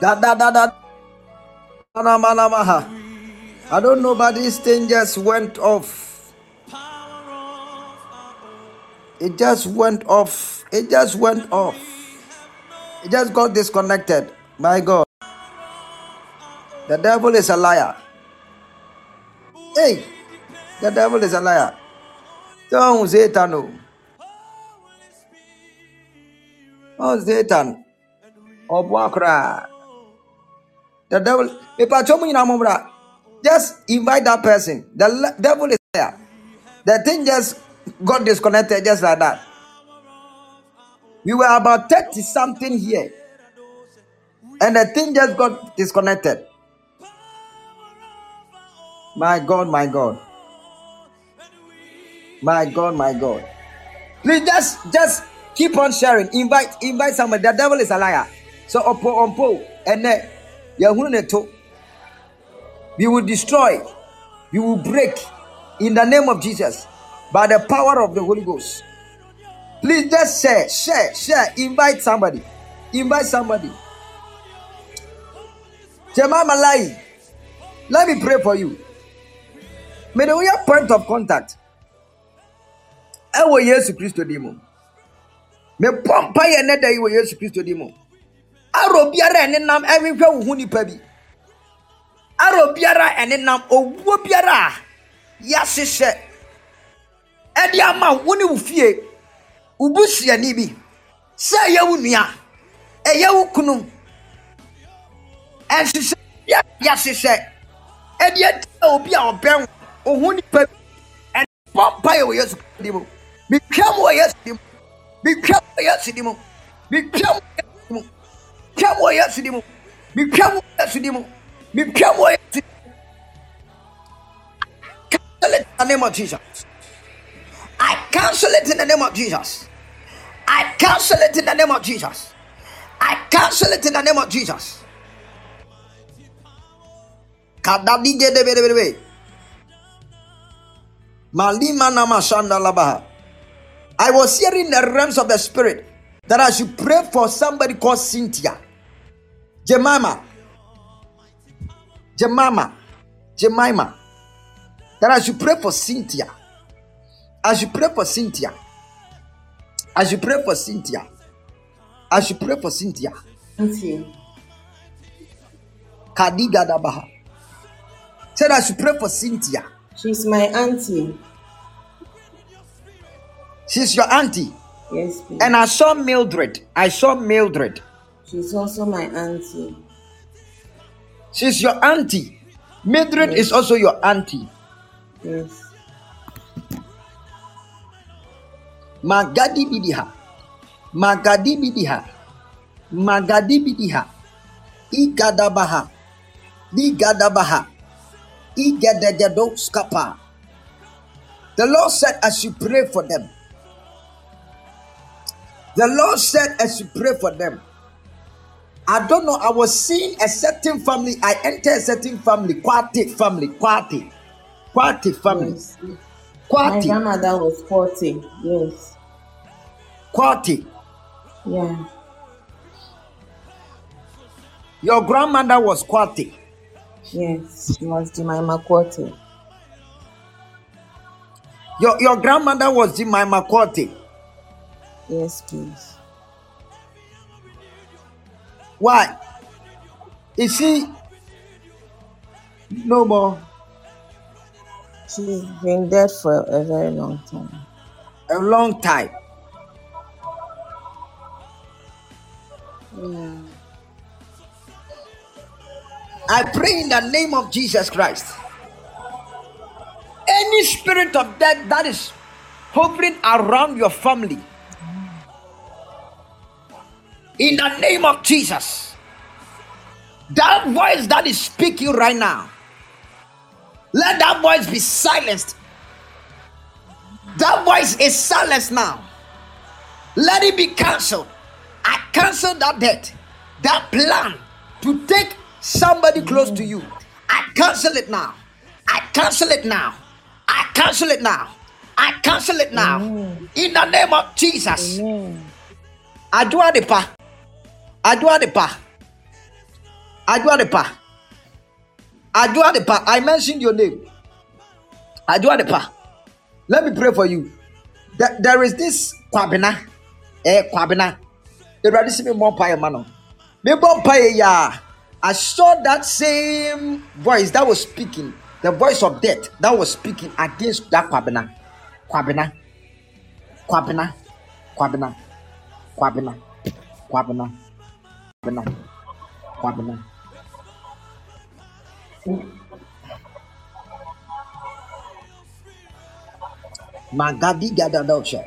Da da da da. I don't know, but these things just went off. It just went off. It just went off. It just got disconnected. My God. The devil is a liar. Hey, the devil is a liar. Don't Satan. Oh, Satan. Oh. The devil. Just invite that person. The devil is there. The thing just got disconnected just like that. We were about 30 something here. And the thing just got disconnected. My God, my God. My God, my God. Please just just keep on sharing. Invite invite somebody. The devil is a liar. So opo ompo and then we will destroy, we will break in the name of Jesus by the power of the Holy Ghost. Please just share, share, share. Invite somebody. Invite somebody. Jemima Lai, let me pray for you. May the way point of contact. Ɛwɔ Yesu Kristo di mu. Mepɔ mpa yɛ ne da yi wɔ Yesu Kristo di mu. Aro biara ɛne nam ɛhwehwɛ wo ho nipa bi. Aro biara nam owuo biara a yɛahyehyɛ ɛde ama wo ne wo fie wo busuani bi sɛ ɛyɛ wo nua ɛyɛ wo kunu ɛnhyehyɛ biara yɛahyehyɛ ɛde atia obi a ɔbɛn wo ho nipa bi ɛne bɔ mpa yɛ wɔ Yesu di mu. Metwa mu wɔ Yesu di mu. Metwa mu wɔ Yesu di mu. Metwa mu wɔ Yesu di mu. Metwa mu wɔ Yesu di mu. Metwa mu wɔ Yesu di mu. Metwa mu wɔ Yesu di mu. Cancel it in the name of. I cancel it in the name of Jesus. I cancel it in the name of Jesus. I cancel it in the name of Jesus. I was hearing the realms of the spirit that I should pray for somebody called Cynthia. Jemima. Jemima. Jemima. That I should pray for Cynthia. I you pray for Cynthia. as you pray for Cynthia. as you pray for Cynthia. Auntie. Kadiga Dabaha. Said I should pray for Cynthia. She's my auntie. She's your auntie. Yes, please. And I saw Mildred. I saw Mildred. She's also my auntie. She's your auntie. Mildred Yes. is also your auntie. Yes. Magadi bidiha. Magadi bidiha. Magadi bidiha. Igadabaha. Igadabaha. Igadegedo skapa. The Lord said, as you pray for them. The Lord said, as you pray for them. I don't know. I was seeing a certain family. I entered a certain family. Quati family. Quati. Quati families. Yes. My Quati. grandmother was 40. Yes. Quati. Yeah. Your grandmother was Quati. Yes. She was Jemima Quati. Your, your grandmother was Jemima Quati. Yes, please. Why? Is she no more? She's been dead for a very long time. A long time. Yeah. I pray in the name of Jesus Christ. Any spirit of death that is hovering around your family, in the name of Jesus, that voice that is speaking right now, let that voice be silenced That voice is silenced now. Let it be cancelled. I cancel that debt, that plan to take somebody close to you. I cancel it now. I cancel it now. I cancel it now. I cancel it now. In the name of Jesus. Amen. Adua de pa. Adua de pa. Adua de pa. Adua de pa. I mentioned your name. Adua de pa. Let me pray for you. There, there is this kwabena. Eh, kwabena. Awurade sɛ memmɔ mpaeɛ ma no mebɔ mpaeɛ yi a I saw that same voice that was speaking, the voice of death that was speaking against that kwabena. Kwabena. Kwabena. Kwabena. Kwabena. Kwabena. Kwabena. Kwabena. Magadi gadadosha.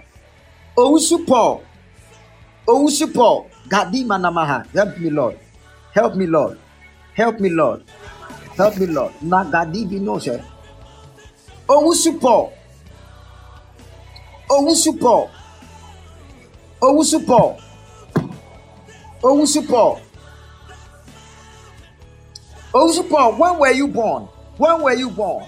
Owusu Paul. Owusu Paul. Gadi manamaha. Help me, Lord. Help me, Lord. Help me, Lord. Help me, Lord. Nagadi binosha. Owusu Paul. Owusu Paul. Owusu Paul. Owusu Paul. Owusu. When were you born? When were you born?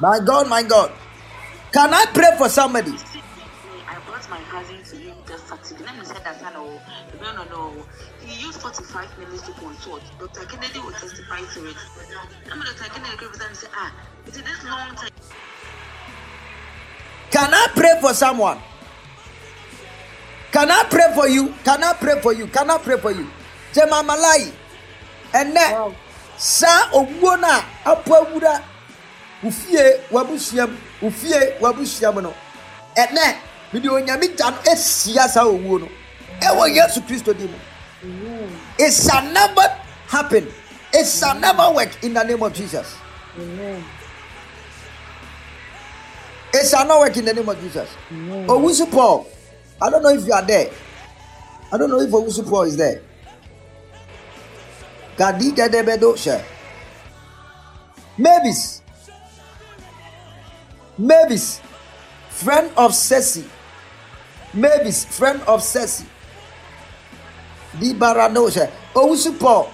My God, my God. Can I pray for somebody? I brought my cousin to him just Saturday. Let me say that I. No, no, no. He used 45 minutes to consult. Dr. Kennedy will testify to it. I'm Dr. Kennedy came and say, ah, it is this long time. Can I pray for someone? Can I pray for you? Can I pray for you? Can I pray for you? Jema Malai. Ɛnɛ Wow. saa owuo no a apo awura wo fie wabusuam wo fie wabusuam no ɛnɛ mede onyame gya no. Asia saa owuo no ɛwɔ yesu kristo din mu it shall never happen. It shall never work in the name of jesus. Amen. it shall not work in the name of jesus. Owusu paul i don't know if you are there. I don't know if owusu paul is there. Gadi gẹdẹbẹdọ ṣe mavis mavis friend of sesi mavis friend of sesi di barado ṣe owusu paul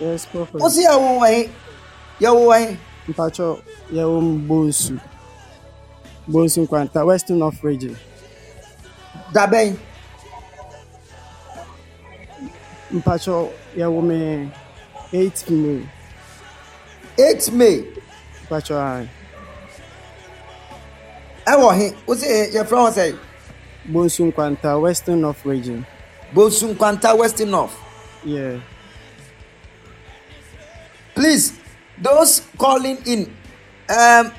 Yes, prophet. ó sì yẹ wo wọ̀nyí yẹ wo wọ̀nyí Mpacho, yɛwɔ mu Bonsu. Bonsu Nkwanta, Western North Region. dabẹ́yìn Mpacho, yɛwɔ me 8 May. eight may Mpacho, aye. Hin ó sì yẹ fẹ́ wọn sẹ́yìn. Bonsu Nkwanta, Western North Region. Bonsu Nkwanta Western North. Yeah. Please, those calling in, um,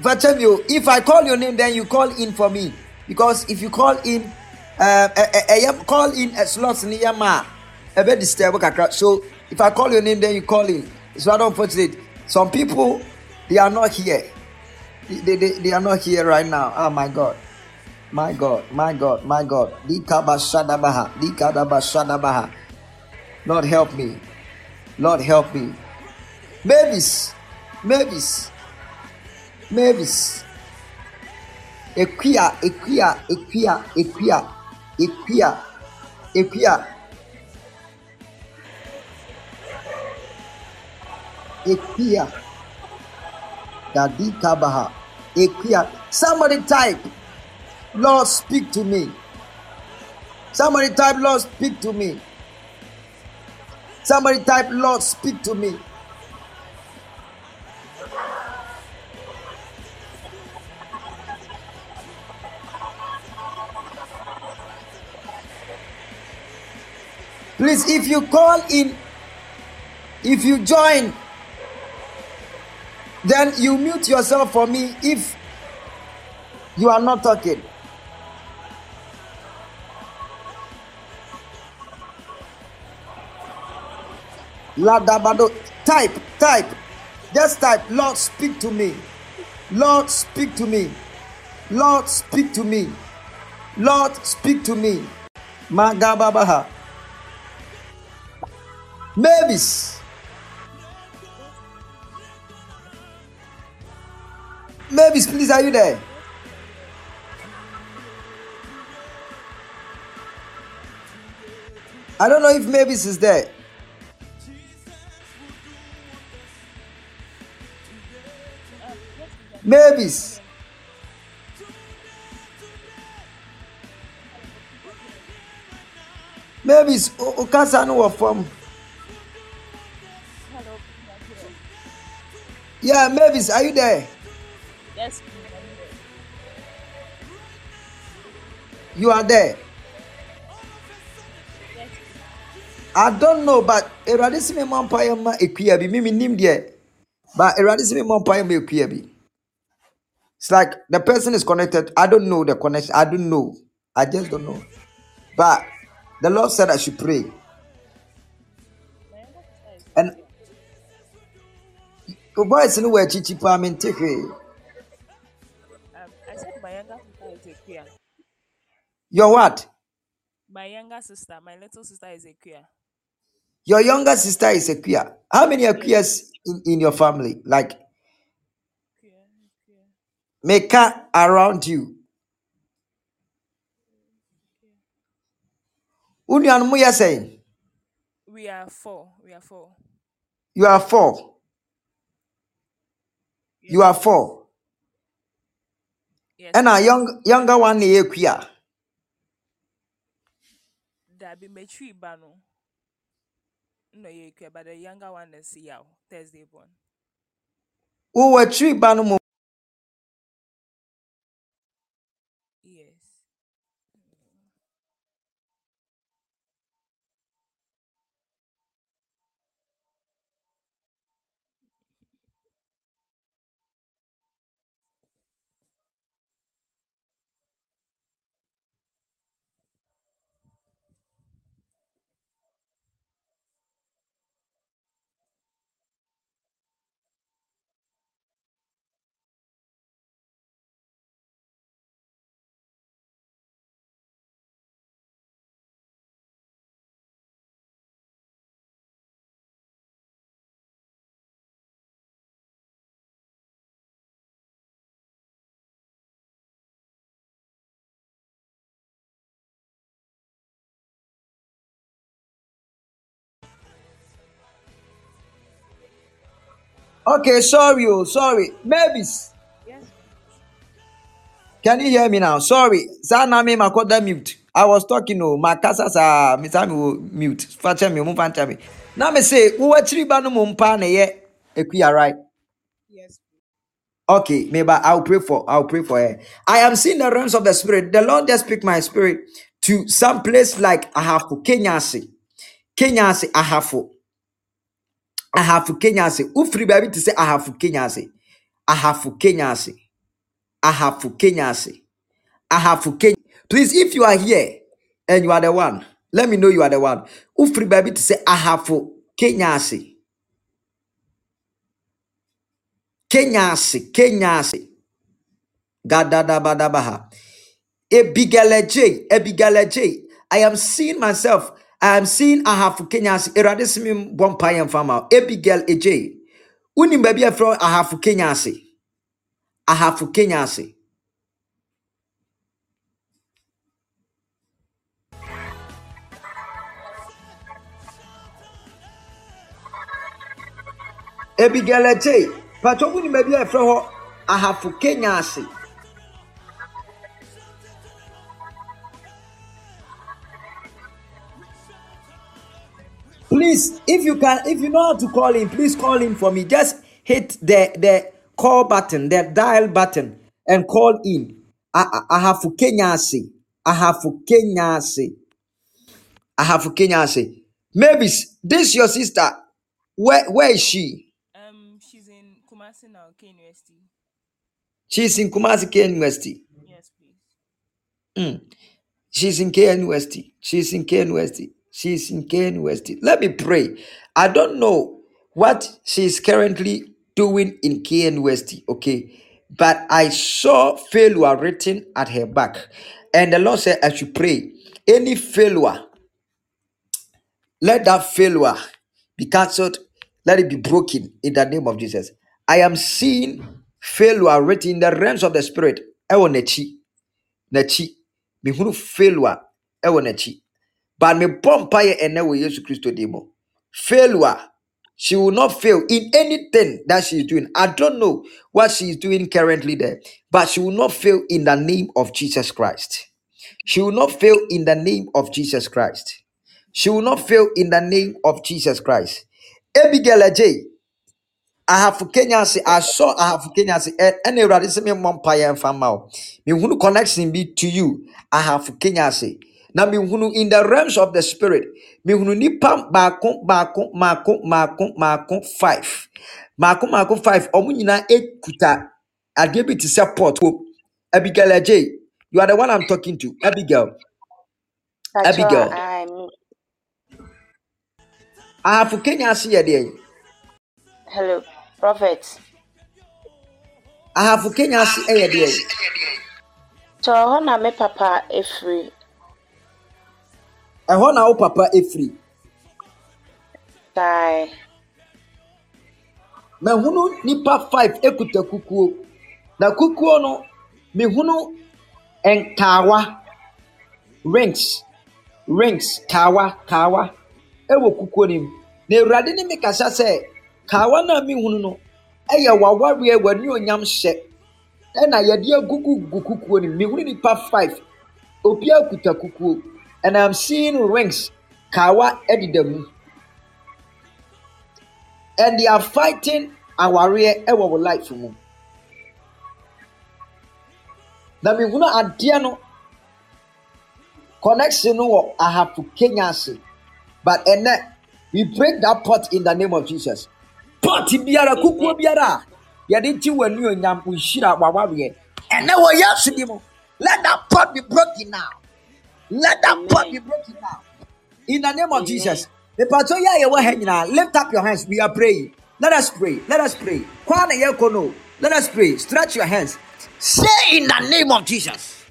Vachevio, if I call your name, then you call in for me. Because if you call in, uh, uh, uh, call in a slot near ma, a bit disturbed. kakra. So if I call your name, then you call in. It's rather unfortunate. Some people, they are not here. They, they, they are not here right now. Oh my God. My God, my God, my God. Dikaba Shadabaha. Dikadaba Shadabaha. Lord help me. Lord help me. Mavis. Mavis. Mavis. Equia, equia, equia, equia, equia, equia. Equia. Dadi Kabaha. Equia. Somebody type, Lord, speak to me. Somebody type, Lord, speak to me. Somebody type, Lord, speak to me. Please, if you call in, if you join, then you mute yourself for me if you are not talking. Ladabado. Type, type. Just type. Lord, speak to me. Lord, speak to me. Lord, speak to me. Lord, speak to me. Magababaha. Mavis. Mavis, please, are you there? I don't know if Mavis is there. Mavis. Mavis, o o kasa no wɔ fam. Yeah, Mavis, are you there? Yes. You are there. Yes. I don't know, but Erade si me mmɔ mpaeɛ ma ekuya bi. Mimi nim deɛ. But Erade si me mmɔ mpaeɛ ma ekuya bi. It's like the person is connected. I don't know the connection. I don't know. I just don't know. But the Lord said I should pray. My younger sister is And the were chichi pa me queer. Your what? My younger sister, my little sister is a queer. Your younger sister is a queer. How many are queers in, in your family? Like Queer, queer, Meka around you. queer. Saying We are four. We are four. you are four. You are four. Yes, And a please. young younger one is queer. That be my tree bano. No, you queer, but the younger one is Yao, Thursday born. Who were three banum Yes. Okay, sorry, oh, sorry. Mavis, Yes. can you hear me now? Sorry. Sana me makoda mute. I was talking oh, my sa me time will mute. Facha me mum fancha me. Now me say, who were three banum mumpa ne ye equia right? Yes. Okay, maybe I'll pray for I'll pray for her. I am seeing the realms of the spirit. The Lord just picked my spirit to some place like Ahafu, Kenya. Kenya, Ahafu. Ahafo, Kenya. Ufri baby to say Ahafo, Kenya. Ahafo, Kenya. Ahafo, Kenya. Ahafo, Kenya. Please, if you are here and you are the one, let me know you are the one. Ufri baby to say Ahafo, Kenya. Kenya, Kenya. Gadadabadabaha. Abigail AJ, Abigail AJ. I am seeing myself. I am seeing Ahafo Kenyasi. Eradisimi Bompire Farmer. Abigail AJ. Unim baby from Ahafo Kenyasi. Ahafo Kenyasi. Abigail AJ. Pato unim baby from Ahafo Kenyasi. Please, if you can, if you know how to call him, please call him for me. Just hit the the call button, the dial button, and call in. Have Kenyasi. I have for Kenyasi. I have for Kenyasi. Maybe this your sister. Where where is she? Um, she's in Kumasi now, K University. She's in Kumasi K University. Yes, please. Mm. She's in K University. She's in K University. She's in KNUST. Let me pray. I don't know what she's currently doing in KNUST, okay? But I saw failure written at her back. And the Lord said, I should pray. Any failure, let that failure be cancelled. Let it be broken in the name of Jesus. I am seeing failure written in the realms of the spirit. Ewo n'akyi, n'akyi. Failure ɛwɔ. But me mpaeɛ ɛnɛ wɔ Yesu Kristo din mu. Failure. She will not fail in anything that she is doing. I don't know what she is doing currently there, but she will not fail in the name of Jesus Christ. She will not fail in the name of Jesus Christ. She will not fail in the name of Jesus Christ. Abigail Ajay, ahafo kenya ase asɔ ahafo kenya ase eh, ɛ ɛna awurade sɛ memmɔ mpaeɛ mfa mma wo mehunu connection to you ahafo kenya na mehunu in the realms of the spirit. Mehunu nipa baako baako maako maako maako five. Maako maako five. Ɔmo nyinaa ekuta adeɛ bi te sɛ pot o abigail agye you are the one i'm talking to. Abigail. Pacho, abigail. Ahafo kenya ase yɛ deɛ? Hello, Prophet. ahafo kenya ase yɛ deɛ? So hɔ na me papa efiri. Ɛhɔ na wo papa efiri. Tae. mahunu nipa five ekuta kukuo. Na kukuo no mehunu nkaawa rings. Rings. Kaawa kaawa ɛwɔ kukuo no mu. Na awurade ne me kasa sɛ kaawa no a mehunu no ɛyɛ wawareɛ w'ani onyam hyɛ. Ɛna yɛde agugu gu kukuo no mu. Mehunu nipa five. Obiara kuta kukuo. And i'm seeing rings. Kaawa ɛdeda mu and they are fighting awareɛ ɛwɔ wɔ life mu. Na mehunu adeɛ no connection no wɔ ahafo kenya ase. But ɛnɛ we break that pot in the name of jesus. Pot biara kukuo biara. A yɛde gye wɔ anuonyam nhyira wawareɛ ɛnɛ wɔ yesu di mu. Let that pot be broken now let that pot be broken now in the name of Amen. Jesus. The pastor ya yewa ha nyinaa, Lift up your hands. We are praying. Let us pray. Let us pray. Kwa na ye kono. Let us pray. Stretch your hands. Say in the name of Jesus.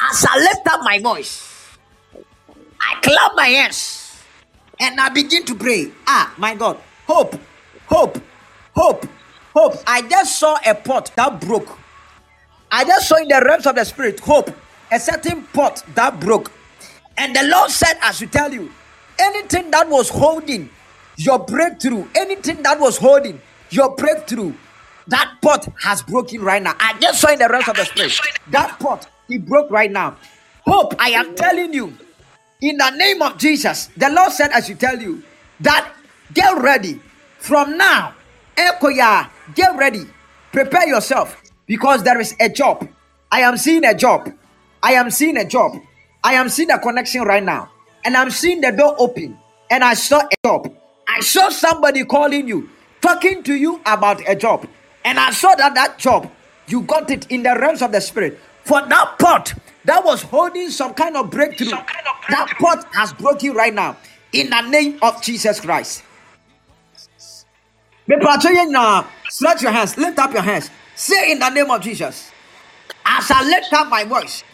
As I lift up my voice, I clap my hands and I begin to pray. Ah, my God. Hope, hope, hope, hope. I just saw a pot that broke. I just saw in the realms of the spirit hope, a certain pot that broke. And the Lord said, I should tell you, anything that was holding your breakthrough, anything that was holding your breakthrough, that pot has broken right now. I just saw in the realms of the spirit. That pot, it broke right now. Hope, I am telling you, in the name of Jesus, the Lord said, I should tell you that get ready from now. Ekoya, get ready. Prepare yourself because there is a job. I am seeing a job. I am seeing a job. I am seeing a connection right now. And I'm seeing the door open. And I saw a job. I saw somebody calling you, talking to you about a job. And I saw that that job, you got it in the realms of the spirit. For that pot that was holding some kind of breakthrough, that pot has broken right now. In the name of Jesus Christ. Mepatro yɛn nyinaa, uh, Stretch your hands, lift up your hands. Say in the name of Jesus. As I lift up my voice,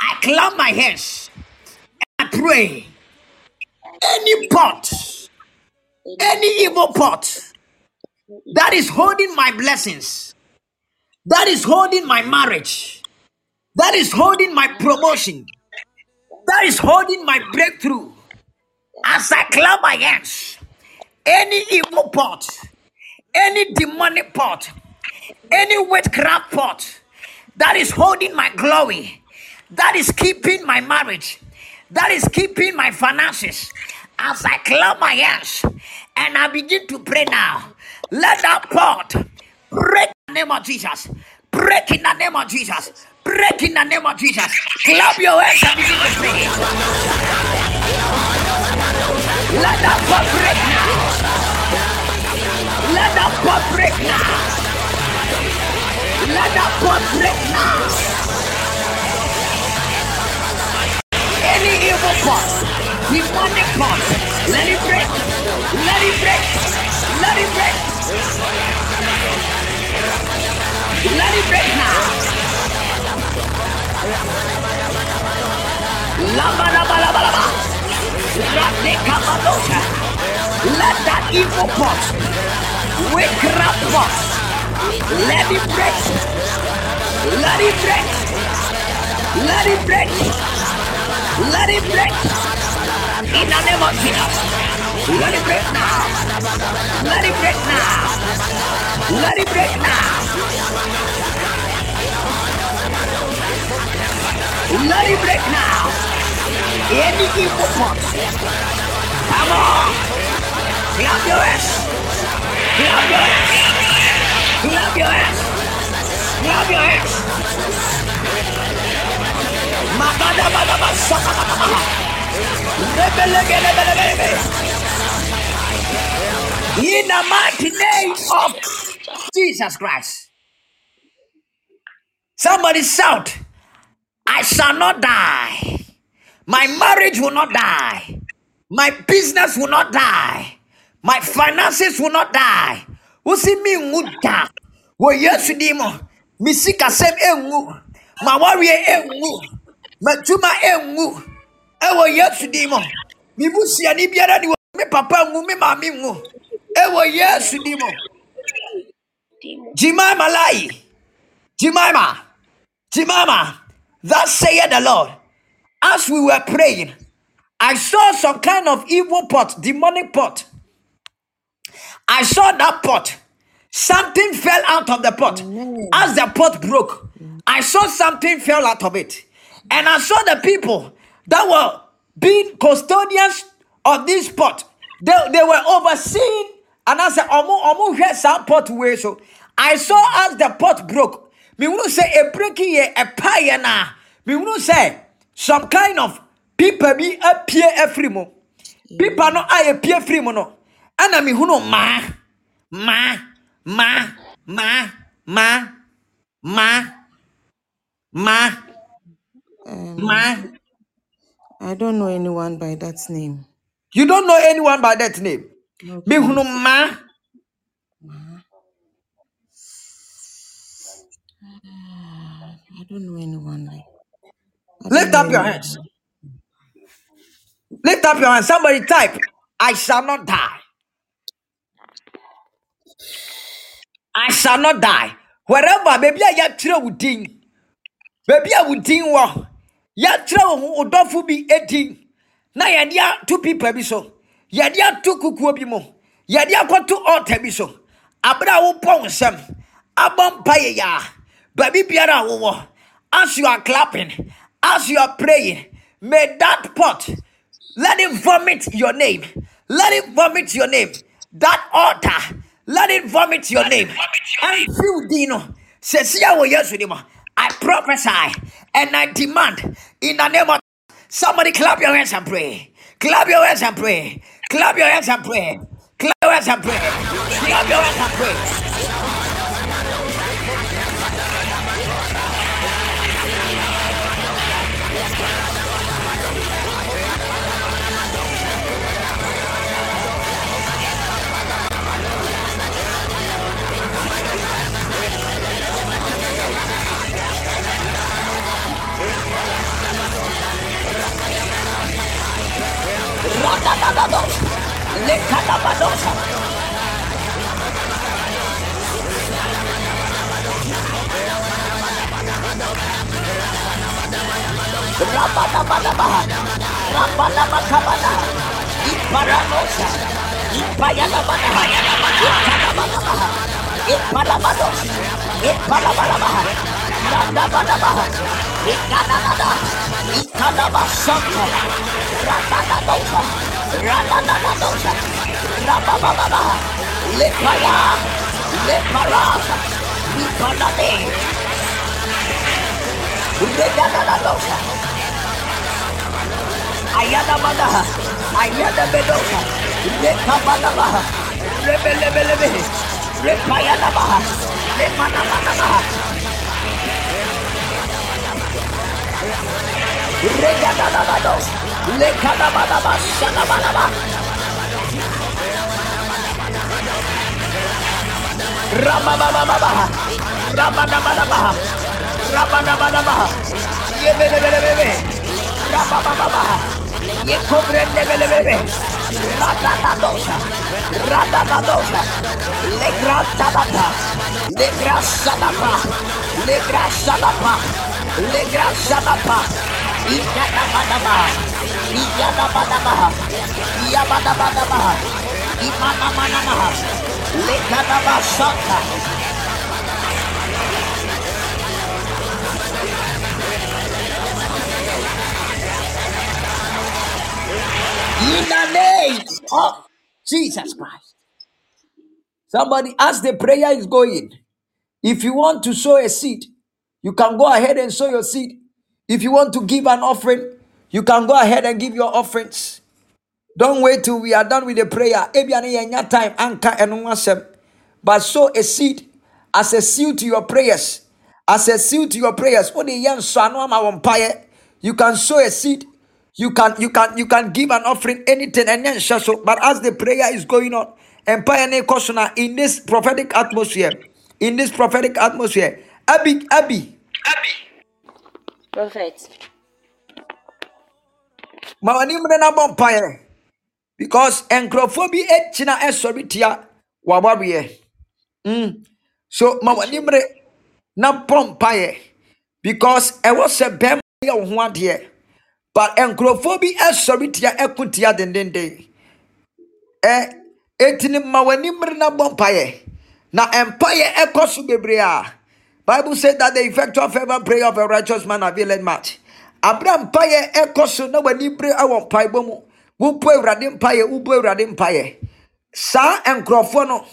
I clap my hands and I pray. Any pot, any evil pot that is holding my blessings, that is holding my marriage, that is holding my promotion, that is holding my breakthrough, as I clap my hands, any evil pot, any demonic pot, any witchcraft pot that is holding my glory, that is keeping my marriage, that is keeping my finances, as I clap my hands and I begin to pray now, let that pot break in the name of Jesus. Break in the name of Jesus. Break in the name of Jesus. Clap your hands and begin to pray. Let that pot break now. Let that pot break now. Let that pot break now. Any evil pot. Demonic pot. Let it break. Let it break. Let it break. Let it break now. Lama lama. Rate kamadosha. Let that evil pot, witchcraft pot, let it break. Let it break. Let it break. Let it break. In the name of Jesus. Let it break now. Let it break now. Let it break now. Let it break now. Any evil pot. Come on. Clap your ass. Clap your ass. Clap your ass. Clap your ass. In the mighty name of Jesus Christ. Somebody shout, I shall not die. My marriage will not die. My business will not die. My finances will not die. Wosi mi nwu da. Wo Yesu di mo. Mi sikasɛm enwu. Ma wareɛ enwu. Ma tuma enwu. Ɛwɔ Yesu di mo. Mi busuani biara ni wo. Mi papa nwu, mi maame nwu. Ɛwɔ Yesu di mo. Jemima lai. Jemima. Jemima. Thus saith the Lord. As we were praying, I saw some kind of evil pot, demonic pot. I saw that pot. Something fell out of the pot. As the pot broke, I saw something fell out of it. And I saw the people that were being custodians of this pot. They, they were overseeing, and I said, Omo, Omo, here's some pot way. So I saw as the pot broke. Me to say a breaking a pie na. Me to say some kind of people be appear every mo. People no I appear free mo no. Ana me huno ma ma ma ma ma ma ma Um, ma. I don't know anyone by that name. You don't know anyone by that name. No, Me please. ma. I don't know anyone like. I don't Lift know up your anyone. hands. Lift up your hands. Somebody type. I shall not die. I shall not die. Wherever, baby, I get through din. Baby, I would din wo. Ya throw odofo bi edin. Na yɛde ato pipa bi so. Yɛde ato kukuo bi mu. Yɛde akɔto altar bi so. Abra a wopɔ wo nsɛm. Abɔ mpaeɛ yi a, baabi biara a wowɔ. As you are clapping, as you are praying, may that pot let it vomit your name. Let it vomit your name. That altar, let it vomit your name. And few dino. Says Yesu name. I prophesy and I demand in the name of somebody clap your hands and pray. Clap your hands and pray. Clap your hands and pray. Clap your hands and pray. Clap your hands and pray. Ipalabalosa, Ipalabalabaha, Ayada bada, ayada bedosa, leka bada baha, lebe lebe lebe, leka yada baha, lema na bada baha, Regadadabado. Lekadabadaba. Shadabadaba. Rababababa. Rabadabadaba. Rabadabadaba. Yebelebelebebe. Rababababa. Yekobrendebelebebe. Radadadosha. Radadadosha. Legrasadapa. Legrasadapa. Legrasadapa. Legrasadapa. Iyadabadaba. Iyadabadaba. Iyabadabadaba. Imanamanama. Lekadabasata. In the name of Jesus Christ. Somebody, as the prayer is going, if you want to sow a seed, you can go ahead and sow your seed. If you want to give an offering, you can go ahead and give your offerings. Don't wait till we are done with the prayer. Time anka. But sow a seed as a seal to your prayers. As a seal to your prayers. Wode yɛ nsɔ ano ama wo mpaeɛ. You can sow a seed. You can you can you can give an offering anything and then share so. But as the prayer is going on, empire ne kɔ so in this prophetic atmosphere, in this prophetic atmosphere, Abi Abi, Prophet. ma w'ani mmere na bɔ mpaeɛ because nkurɔfoɔ bi agyina ɛsɔre tia w'awareɛ. Mm. So ma w'ani na bɔ mpaeɛ because ɛwɔ sɛ bɛrima yɛ wo ho adeɛ but nkurɔfoɔ bi ɛsɔre tia ɛko tia dendenden. Ɛ eh, eti ne ma w'ani mmere na bɔ mpaeɛ na mpaeɛ ɛkɔ so bebree a Bible said that the effectual fervent prayer of a righteous man availeth much. Abra mpaeɛ ɛkɔ so na w'ani bere ɛwɔ mpaebɔ mu. Wopo awurade mpaeɛ, wopo awurade mpaeɛ. Saa nkurɔfoɔ no,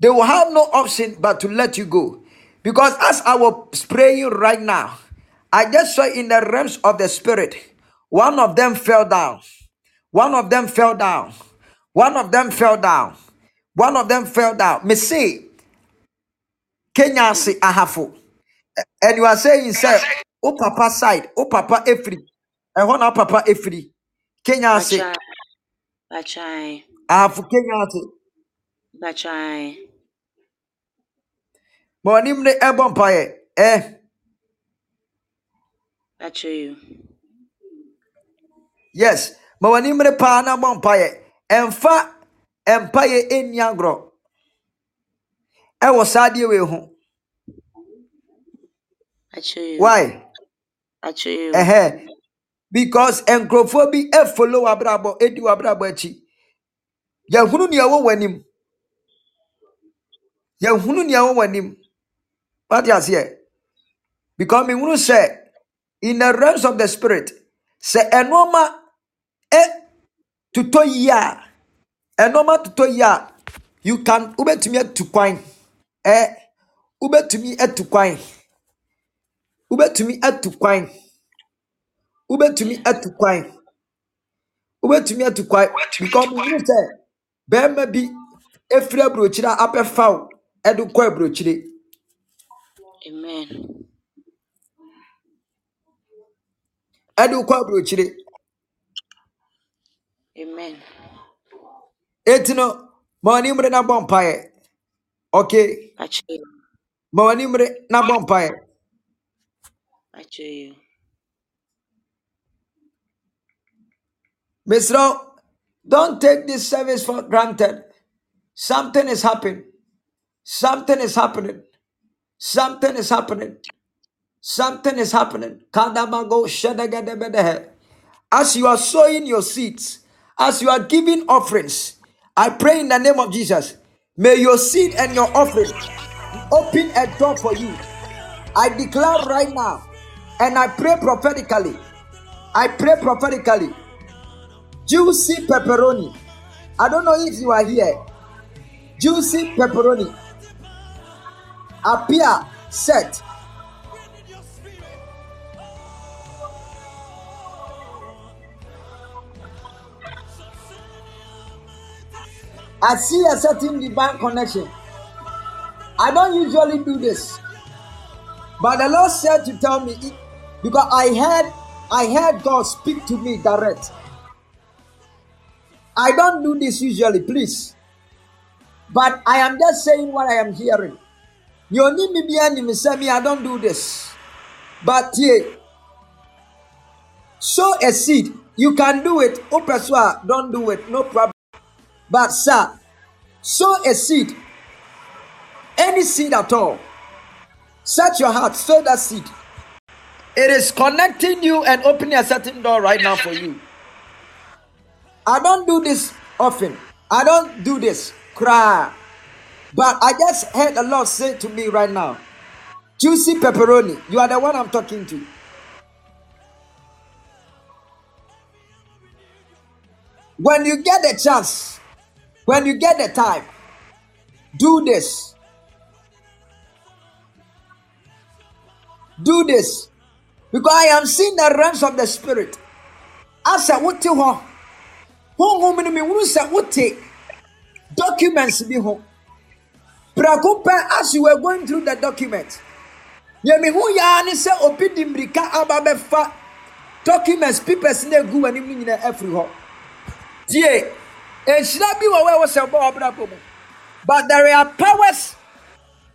they will have no option but to let you go. Because as I was praying right now, I just saw in the realms of the spirit, one of them fell down. One of them fell down. One of them fell down. One of them fell down. Me say, Kenya se ahafo. Eh, and you are saying, sir, oh papa side, oh papa efri. Eh, and one papa efri. Kenya se Bachai. Bachai. ahafo Kenya se. Bachai. Onim ne ebo mpaye. Eh, Bachayu. Yes. Ma onim ne pa na bo mpaye. Emfa empaye eni agro. Ewo sadie we ho. Bachayu. Why? Eh because nkurɔfoɔ bi follow wabrabɔ edi wabrabɔ akyi yɛhunu nea ɛwɔ w'anim yɛhunu nea ɛwɔ w'anim wate aseɛ because mehunu sɛ in the realms of the spirit sɛ ɛnɔɔma ɛ totɔ yie a ɛnɔɔma totɔ yie a you can wobɛtumi atu kwan. Ɛ wobɛtumi atu kwan. Wobɛtumi atu kwan. Wobɛtumi atu kwan. Wobɛtumi atu kwan. Because mehunu sɛ bɛrima bi efiri aburokyire a abɛfa wo. Ɛde kɔ aburokyire Amen. ɛde kɔ aburokyire Amen. eti no. Ma w'ani mmere na bɔ mpaeɛ okay ma w'ani mmere na bɔ mpaeɛ Bachayu. mesrɛ wo, don't take this service for granted. Something is happening. Something is happening. Something is happening. Something is happening. Kadamago shadagadabadahe. as you are sowing your seeds as you are giving offerings i pray in the name of jesus may your seed and your offering open a door for you I declare right now, and I pray prophetically. I pray prophetically. Juicy pepperoni. I don't know if you are here. Juicy pepperoni. Appear set. I see a certain divine connection. I don't usually do this. But the Lord said to tell me, it- because I heard I heard God speak to me direct. I don't do this usually, please. But I am just saying what I am hearing. You only me be any me say me, I don't do this. But yeah, sow a seed. You can do it. Opeswa, don't do it, no problem. But sir, sow a seed. Any seed at all. Set your heart, sow that seed. It is connecting you and opening a certain door right now for you. I don't do this often. I don't do this. Cry. But I just heard the Lord say to me right now, Juicy pepperoni, you are the one I'm talking to. When you get the chance, when you get the time, do this. Do this. Because I am seeing the realms of the spirit. As a what you want, honhom no mehunu sɛ wote documents bi ho. Prako as you were going through the document. Deɛ mehu yaa ne sɛ obi de mmirika aba bɛfa documents papers na egu w'anim nyinaa afiri hɔ tie nhyira bi wɔ hɔ a ɛwɔ sɛ ɔbɔ but there are powers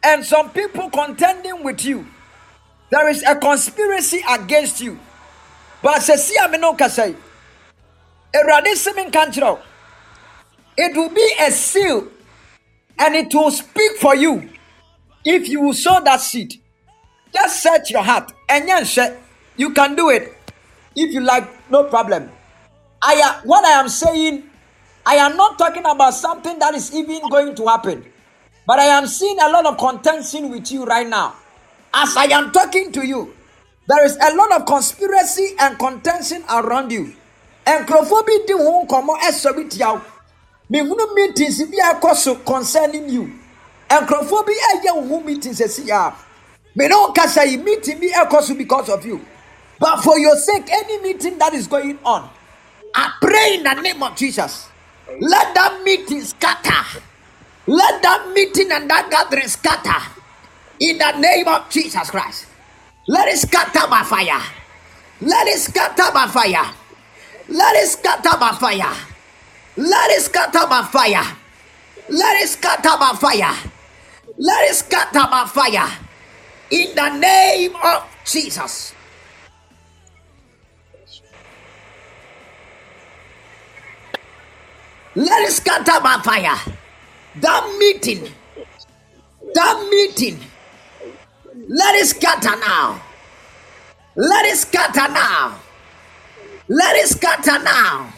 and some people contending with you there is a conspiracy against you but sɛ si a me no kasa yi Awurade se It will be a seal and it will speak for you if you sow that seed. Just set your heart and yes, you can do it. If you like, no problem. I what I am saying, I am not talking about something that is even going to happen. But I am seeing a lot of contention with you right now. As I am talking to you, there is a lot of conspiracy and contention around you. nkurɔfoɔ bi di ho nkɔmɔ ɛsɔre tia wo mehunu meetings bi akɔ so concerning you nkurɔfoɔ bi ɛyɛ ho meetings esi ya me ne wo kasa yi meeting bi so because of you but for your sake any meeting that is going on i pray in the name of jesus let that meeting scatter let that meeting and that gathering scatter in the name of jesus christ let it scatter by fire let it scatter by fire let it scatter by fire. Let it scatter by fire. Let it scatter by fire. Let it scatter by fire. In the name of Jesus. Let it scatter by fire. That meeting, that meeting, let it scatter now. Let it scatter now. Let it scatter now.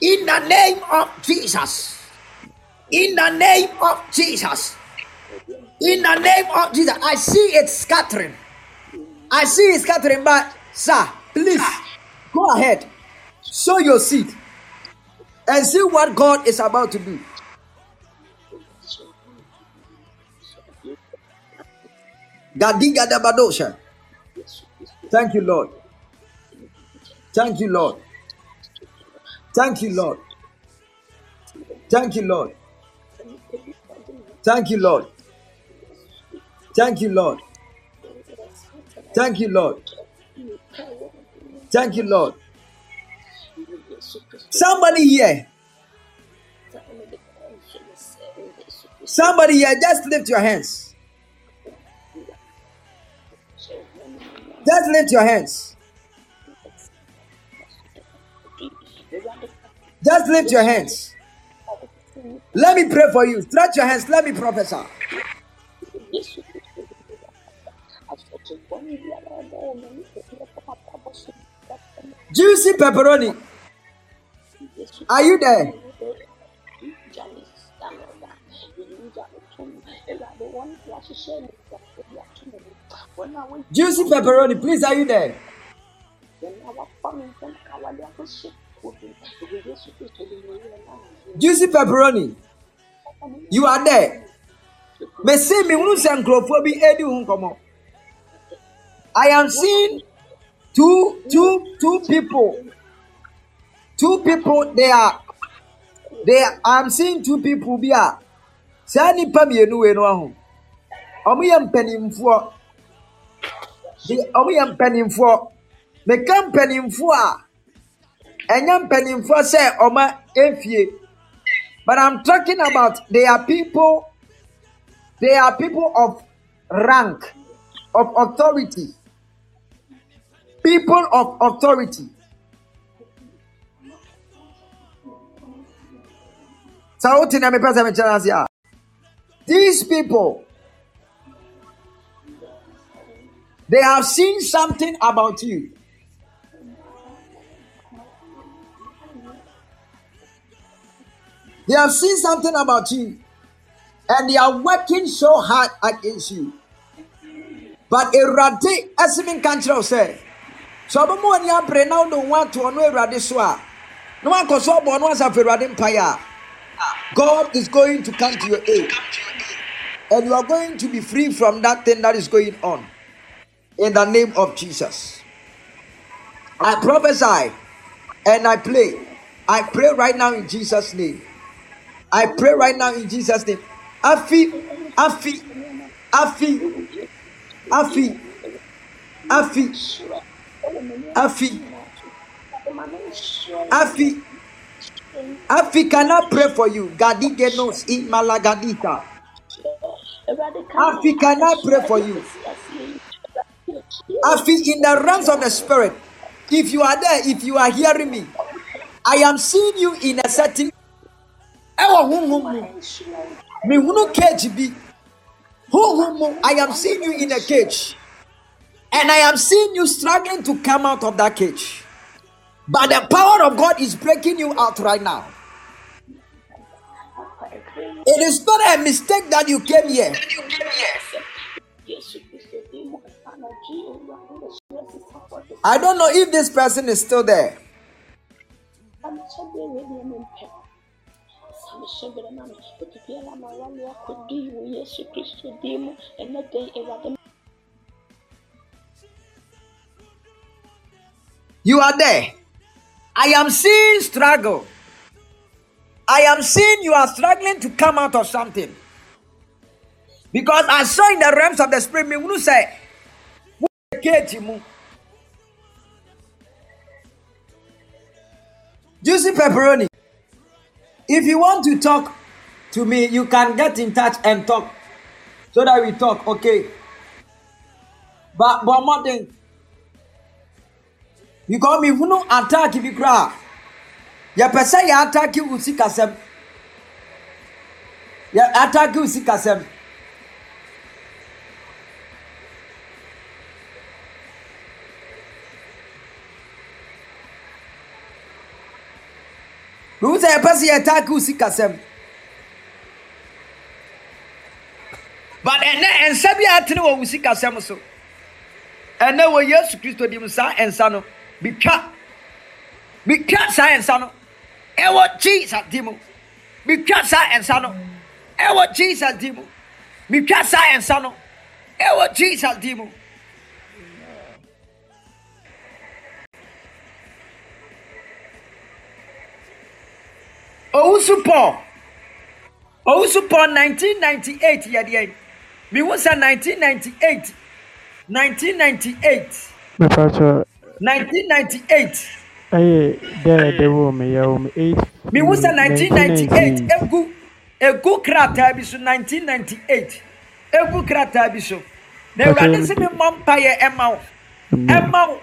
In the name of Jesus. In the name of Jesus. In the name of Jesus. I see it scattering. I see it scattering, but sir, please go ahead. Sow your seed and see what God is about to do. Gadiga da badosha. Thank you, Lord. Thank you, Lord. Thank you, Lord. Thank you, Lord. Thank you, Lord. Thank you, Lord. Thank you, Lord. Thank you, Lord. Somebody here. Somebody here, just lift your hands. Just lift your hands. Just lift your hands. Let me pray for you. Stretch your hands. Let me prophesy. Juicy pepperoni. Are you there? Juicy pepperoni, please, are you there? Juicy pepperoni, you are there. Me see me sɛ nkurɔfoɔ bi edi ho. I am seeing two two two people. Two people they are they are, I'm seeing two people bi a saa nipa mmienu wei no aho. Wɔn yɛ mpanimfoɔ. De- Wɔn yɛ mpanimfoɔ. meka mpanimfoɔ a ɛnyɛ mpanimfoɔ sɛ ɔma efie but i'm talking about they are people they are people of rank of authority people of authority mekyerɛ ah. these people they have seen something about you They have seen something about you and they are working so hard against you. But Erade Esimin Kanchiro said, So Abamu and Yabre now don't want to know Erade Swa. No one can solve one once of Erade Empire. God is going to come to your aid. And you are going to be free from that thing that is going on. In the name of Jesus. I prophesy and I pray. I pray right now in Jesus' name. I pray right now in Jesus' name. Afi, Afi, Afi, Afi, Afi, Afi, Afi, Afi, can I pray for you? Gadi genos in Malagadita. Afi, can I pray for you? Afi, in the realms of the spirit, if you are there, if you are hearing me, I am seeing you in a mu mehunu cage i am seeing you in a cage and i am seeing you struggling to come out of that cage but the power of god is breaking you out right now. It is not a mistake that you came here. I don't know if this person is still there. You are there. I am seeing struggle. I am seeing you are struggling to come out of something. Because I saw in the realms of the spirit, me who say, Juicy pepperoni. If you want to talk to me, you can get in touch and talk so that we talk, okay? But but more than because no attack bi kra ya pese ya attack wo sikasɛm ya attack wo sikasɛm Who say pese ya attack wo sikasɛm But ɛnɛ ɛnsa bi atene wɔ wo sikasɛm so. Ɛnɛ wɔ Yesu Kristo dim saa ɛnsa no bitwa. Bitwa saa ɛnsa no. Ɛwɔ Jesus dim mu. Bitwa saa ɛnsa no. Ɛwɔ Jesus dim mu. Bitwa saa ɛnsa no. Ɛwɔ Jesus dim mu. Owusu Paul. Owusu Paul 1998 yɛ deɛ. Mihu sɛ 1998 1998 Mepacho, 1998 ɛyɛ dɛ ɛdɛ wɔ me yɛ wɔ me eight. mihu sɛ 1998 1998. egu egu krataa bi so 1998 egu krataa bi so na awurade si mi mmɔ mpaeɛ ɛma wo ɛma wo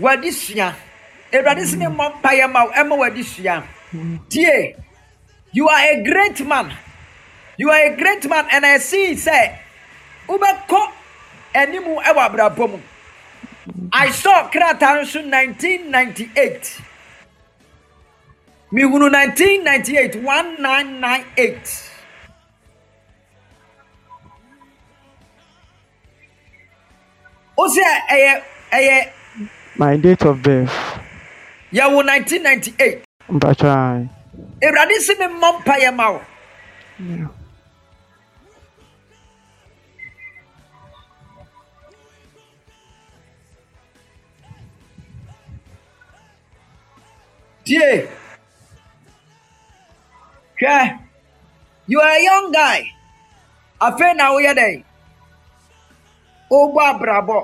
w'adi sua awurade si mi mmɔ mpaeɛ ma wo ɛma w'adi sua tie you are a great man. You are a great man and i see sɛ wobɛkɔ anim wɔ abrabɔ mu àìsàn krataa no nineteen ninety eight mihunu nineteen ninety eight one nine nine eight. Ose sì ẹyẹ ẹyẹ. my date of birth. yẹwo nineteen ninety eight. mpatwa. ìrọ̀lẹ́ sí mi mọ́ mpa yẹn ma o. Yeah. Tie hwɛ you are a young guy. Afei na woyɛ dɛn wobɔ abrabɔ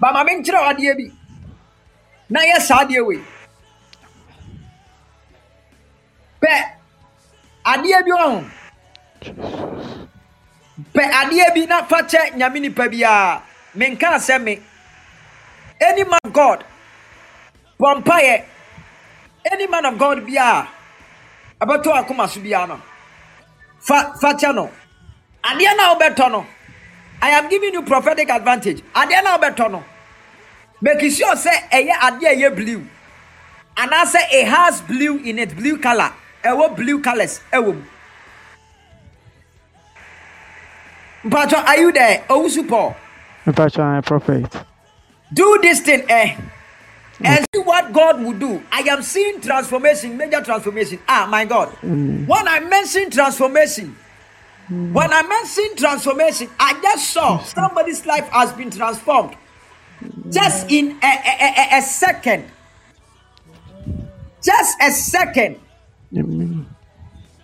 ba ma menkyerɛ wo adeɛ bi. Na yɛ saa adeɛ wei. Pɛ adeɛ bi wɔ ho. Pɛ adeɛ bi na fa kyɛ nyame nipa biara menka asɛm me. Any man god bɔ mpaeɛ any man of god biara ɛbɛtɔ akoma so biara no. Fa fa kyɛ no. Adeɛ na wobɛtɔ no i am giving you prophetic advantage. Adeɛ na wobɛtɔ no make sure sɛ ɛyɛ adeɛ ɛyɛ blue. Anaasɛ it has blue in it blue colour ɛwɔ blue colours ɛwɔ mu. Mpatwɔ are you there? Owusu paul. Mpacho, I'm a prophet. do this thing eh Hmm. and see what God will do. I am seeing transformation, major transformation. Ah, my God. Hmm. When I mention transformation, hmm. when I mention transformation, I just saw somebody's life has been transformed just in a, a, a- a- a second. Just a second. Amen.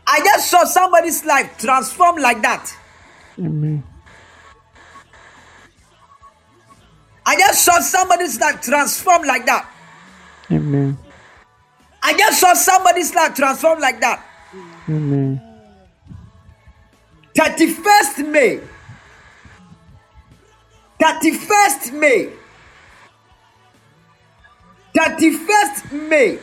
I just saw somebody's life transformed like that. Amen. I just saw somebody's life transformed like that. Amen. I just saw somebody's life transformed like that. Amen. 31st May. 31st May. 31st May.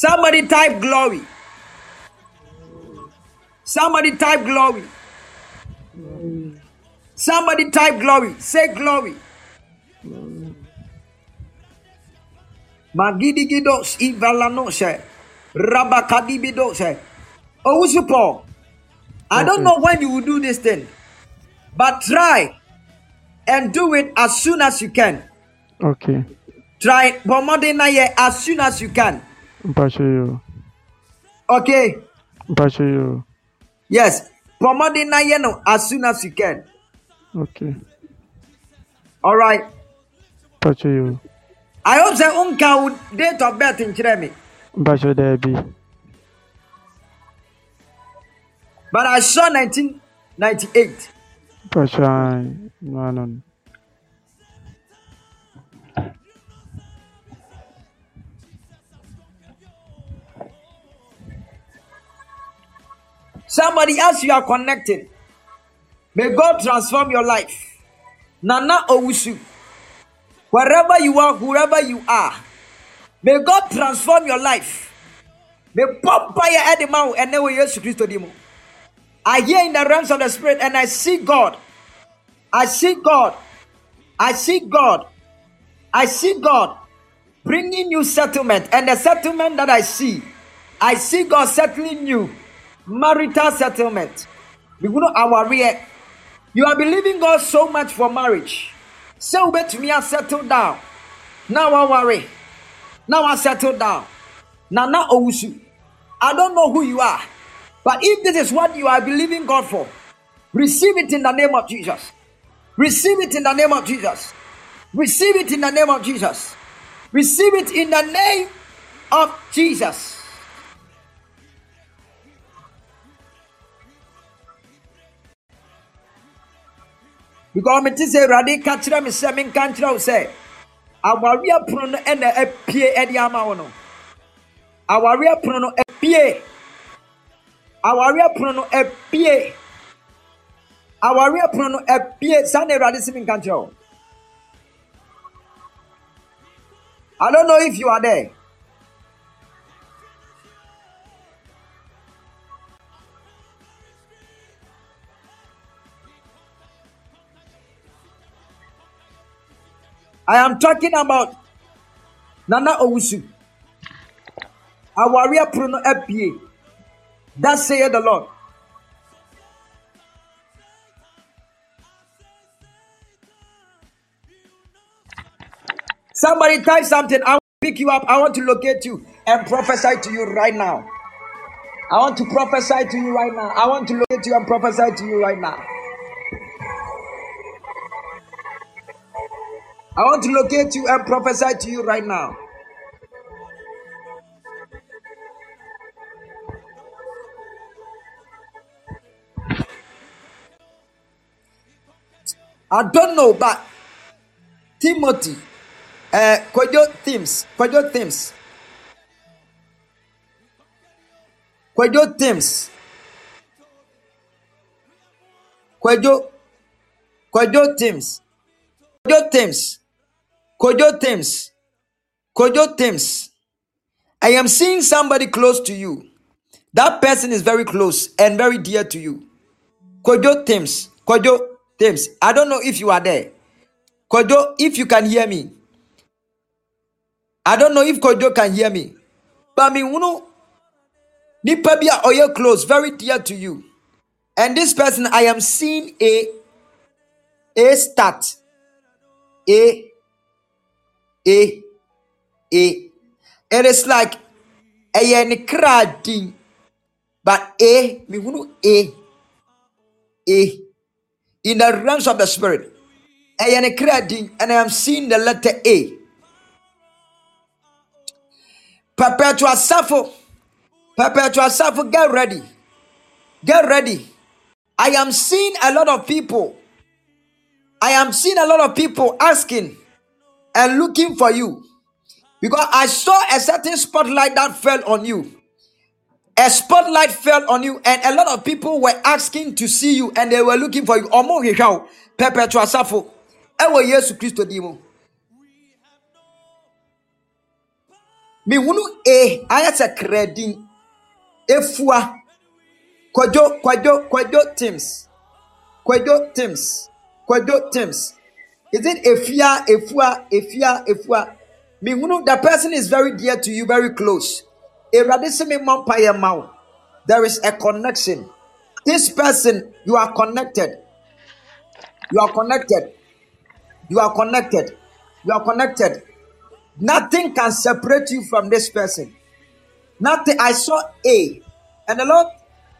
Somebody type glory. Somebody type glory. Somebody type glory. Say glory. Magidigidos ivalanose. Rabakadibidose. Owusu oh, Paul. I don't know when you will do this thing, but try and do it as soon as you can. Okay. Try Bomode Naye as soon as you can. You. Okay? You. Yes. Bomode Naye no as soon as you can. Okay. All right. You. I hope say unka wo date of birth nkyerɛ me. Mpacho Debbie. But I saw 1998. Mpacho I. No, no. no. Somebody else you are connected. May God transform your life. Nana Owusu. Wherever you are, whoever you are. May God transform your life. May Papa ya edema and never Jesus Christ dimo. I hear in the realms of the spirit and I see God. I see God. I see God. I see God bringing you settlement. And the settlement that I see, I see God settling you. Marital settlement. You are believing God so much for marriage. So bet me I settle down. Now I worry. Now I settle down. Now, Owusu. I don't know who you are. But if this is what you are believing God for, receive it in the name of Jesus. Receive it in the name of Jesus. Receive it in the name of Jesus. Receive it in the name of Jesus. Because me ti sɛ Awurade ka kyerɛ me sɛ menka nkyerɛ wo sɛ awareɛ pono no ɛna apie ɛde ama wo no. Awareɛ pono no apie. Awareɛ pono no apie. Awareɛ pono no apie. Saa na Awurade sɛ menka nkyerɛ wo. I don't know if you are there. I am talking about Nana Owusu. Awaria prono apie. That saith the Lord. Somebody type something. I will pick you up. I want to locate you and prophesy to you right now. I want to prophesy to you right now. I want to locate you and prophesy to you right now. I want to locate you and prophesy to you right now. I don't know, but Timothy, uh, Kwajo Themes, Kwajo Themes, Kwajo Themes, Kwajo, Kwajo Themes, Kwajo Themes. Kwajo Thames, Kwajo Thames. I am seeing somebody close to you. That person is very close and very dear to you. Kojo Thames. Kojo Thames. I don't know if you are there. Kojo, if you can hear me. I don't know if Kojo can hear me. But me uno nipa bi a close, very dear to you. And this person, I am seeing a a start. A a a. It is like ɛyɛ ne kra. But A, me hunu A, A, in the realms of the spirit. ɛyɛ ne kra And I am seeing the letter A. Prepare to Perpetual Safo. Perpetual Safo, get ready. Get ready. I am seeing a lot of people. I am seeing a lot of people asking and looking for you. Because I saw a certain spotlight that fell on you. A spotlight fell on you, and a lot of people were asking to see you, and they were looking for you. Ọmọ hwehwẹ o, perpetual safo. Ẹwọ Yesu Kristo di mu. Mihunu e ayɛ sɛ kredin efua kwadwo kwadwo kwadwo teams kwadwo teams kwadwo teams. Is it efia efua efia efua? Mihunu the person is very dear to you, very close. Me mmɔ mpaeɛ. There is a connection. This person, you are connected. You are connected. You are connected. You are connected. Nothing can separate you from this person. Nothing. I saw A, and the Lord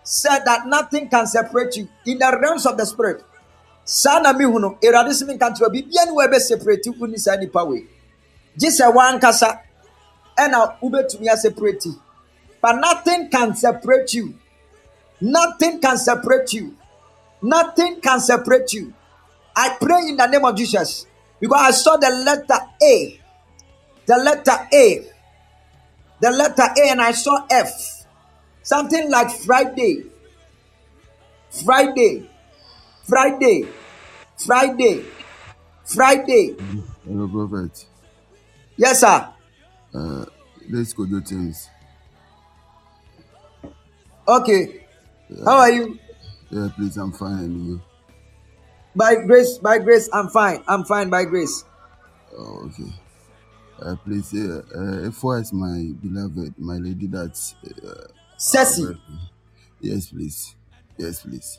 said that nothing can separate you in the realms of the spirit. Sana mi hunu, erade simi kantra bibia ni webe separate you ni sa nipa we. Gye one kasa ɛna wobɛtumi separate but nothing can separate you. Nothing can separate you. Nothing can separate you. I pray in the name of jesus because i saw the letter a. The letter a. The letter a and i saw f. Something like friday. Friday friday friday friday Hello, Prophet. yes sir Uh, let's go do things. okay how are you Yeah, please, I'm fine. And you? by grace by grace i'm fine i'm fine by grace Oh, okay. Uh, please, yeah, uh, Efua is my beloved, my lady. That's uh, Ceci, yes, please. Yes, please.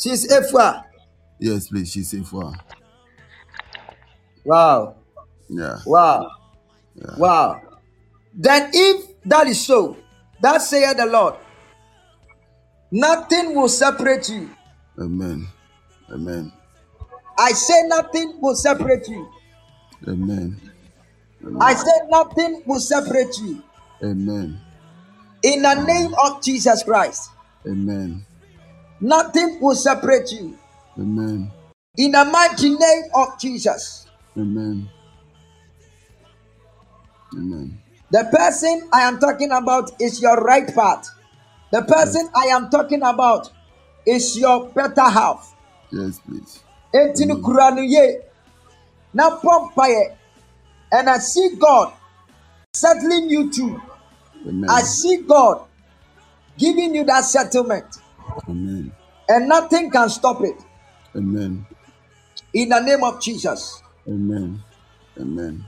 She's Efua. Yes, please. She's Efua. Wow, Yeah. wow, wow. Then, if that is so, that saith the Lord, nothing will separate you. Amen. Amen. I say nothing will separate you. Amen. I say nothing will separate you. Amen. In the name of Jesus Christ, Amen. Nothing will separate you. Amen. In the mighty name of Jesus, Amen. Amen. the person I am talking about is your right part. The person I am talking about is your better half. Yes, please. Enti no kura no ye. Na pɔ. And I see God settling you too. Amen. I see God giving you that settlement. Amen. And nothing can stop it. Amen. In the name of Jesus. Amen. Amen.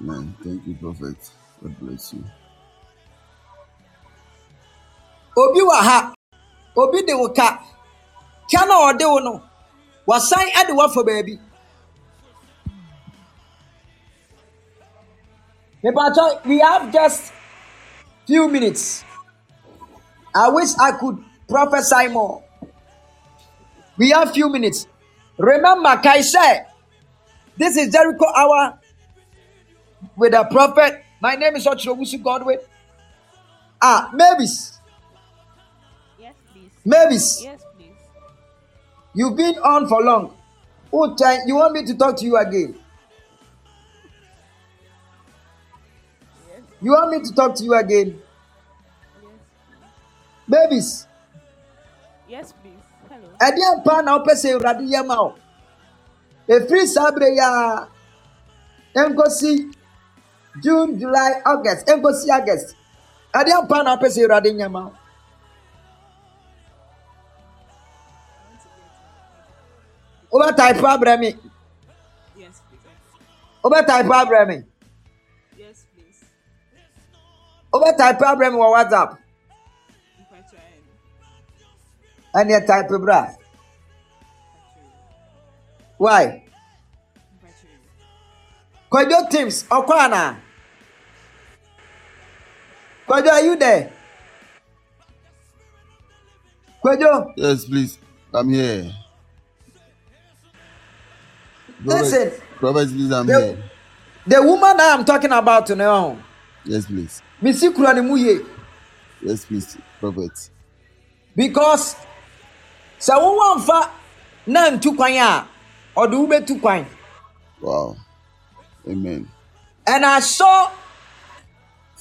Amen. Thank you, Prophet. God bless you. Obi wɔ ha. Obi de wo ka. Ka na ɔde wo no. Wasan de wo afa baabi. Mepacho, we have just few minutes. I wish I could prophesy more. We have few minutes. Remember, Kai said, this is Jericho hour with a prophet. My name is Ochirobusu Godwin. Ah, Mavis. Yes, please. Mavis. Yes, please. You've been on for long. Uche, you want me to talk to you again? Yes. You want me to talk to you again? Babies, Yes, please. Hello. ɛdeɛ mpa na wopɛ sɛ awurade yɛ ma wo ɛfiri saa berɛ yi a june july august ɛnkɔsi august ɛdeɛ mpa na wopɛ sɛ awurade nyɛ ma wo wobɛtaepo abrɛ me Yes, please. wobɛtaepo abrɛ me Yes, please. wobɛtaepo abrɛ me wɔ whatsapp ɛneɛ type bra why kwadwo teams ɔkɔ anaa kwadwo are you there kwadwo Yes, please. I'm here. Listen. Prophet, please, I'm The- here. the woman i am talking about no Yes, please. mesi kura mu yie Yes, please, Prophet. because sɛ wowɔ mfa na ntu kwan a ɔde wo bɛtu kwan Wow. Amen. and i saw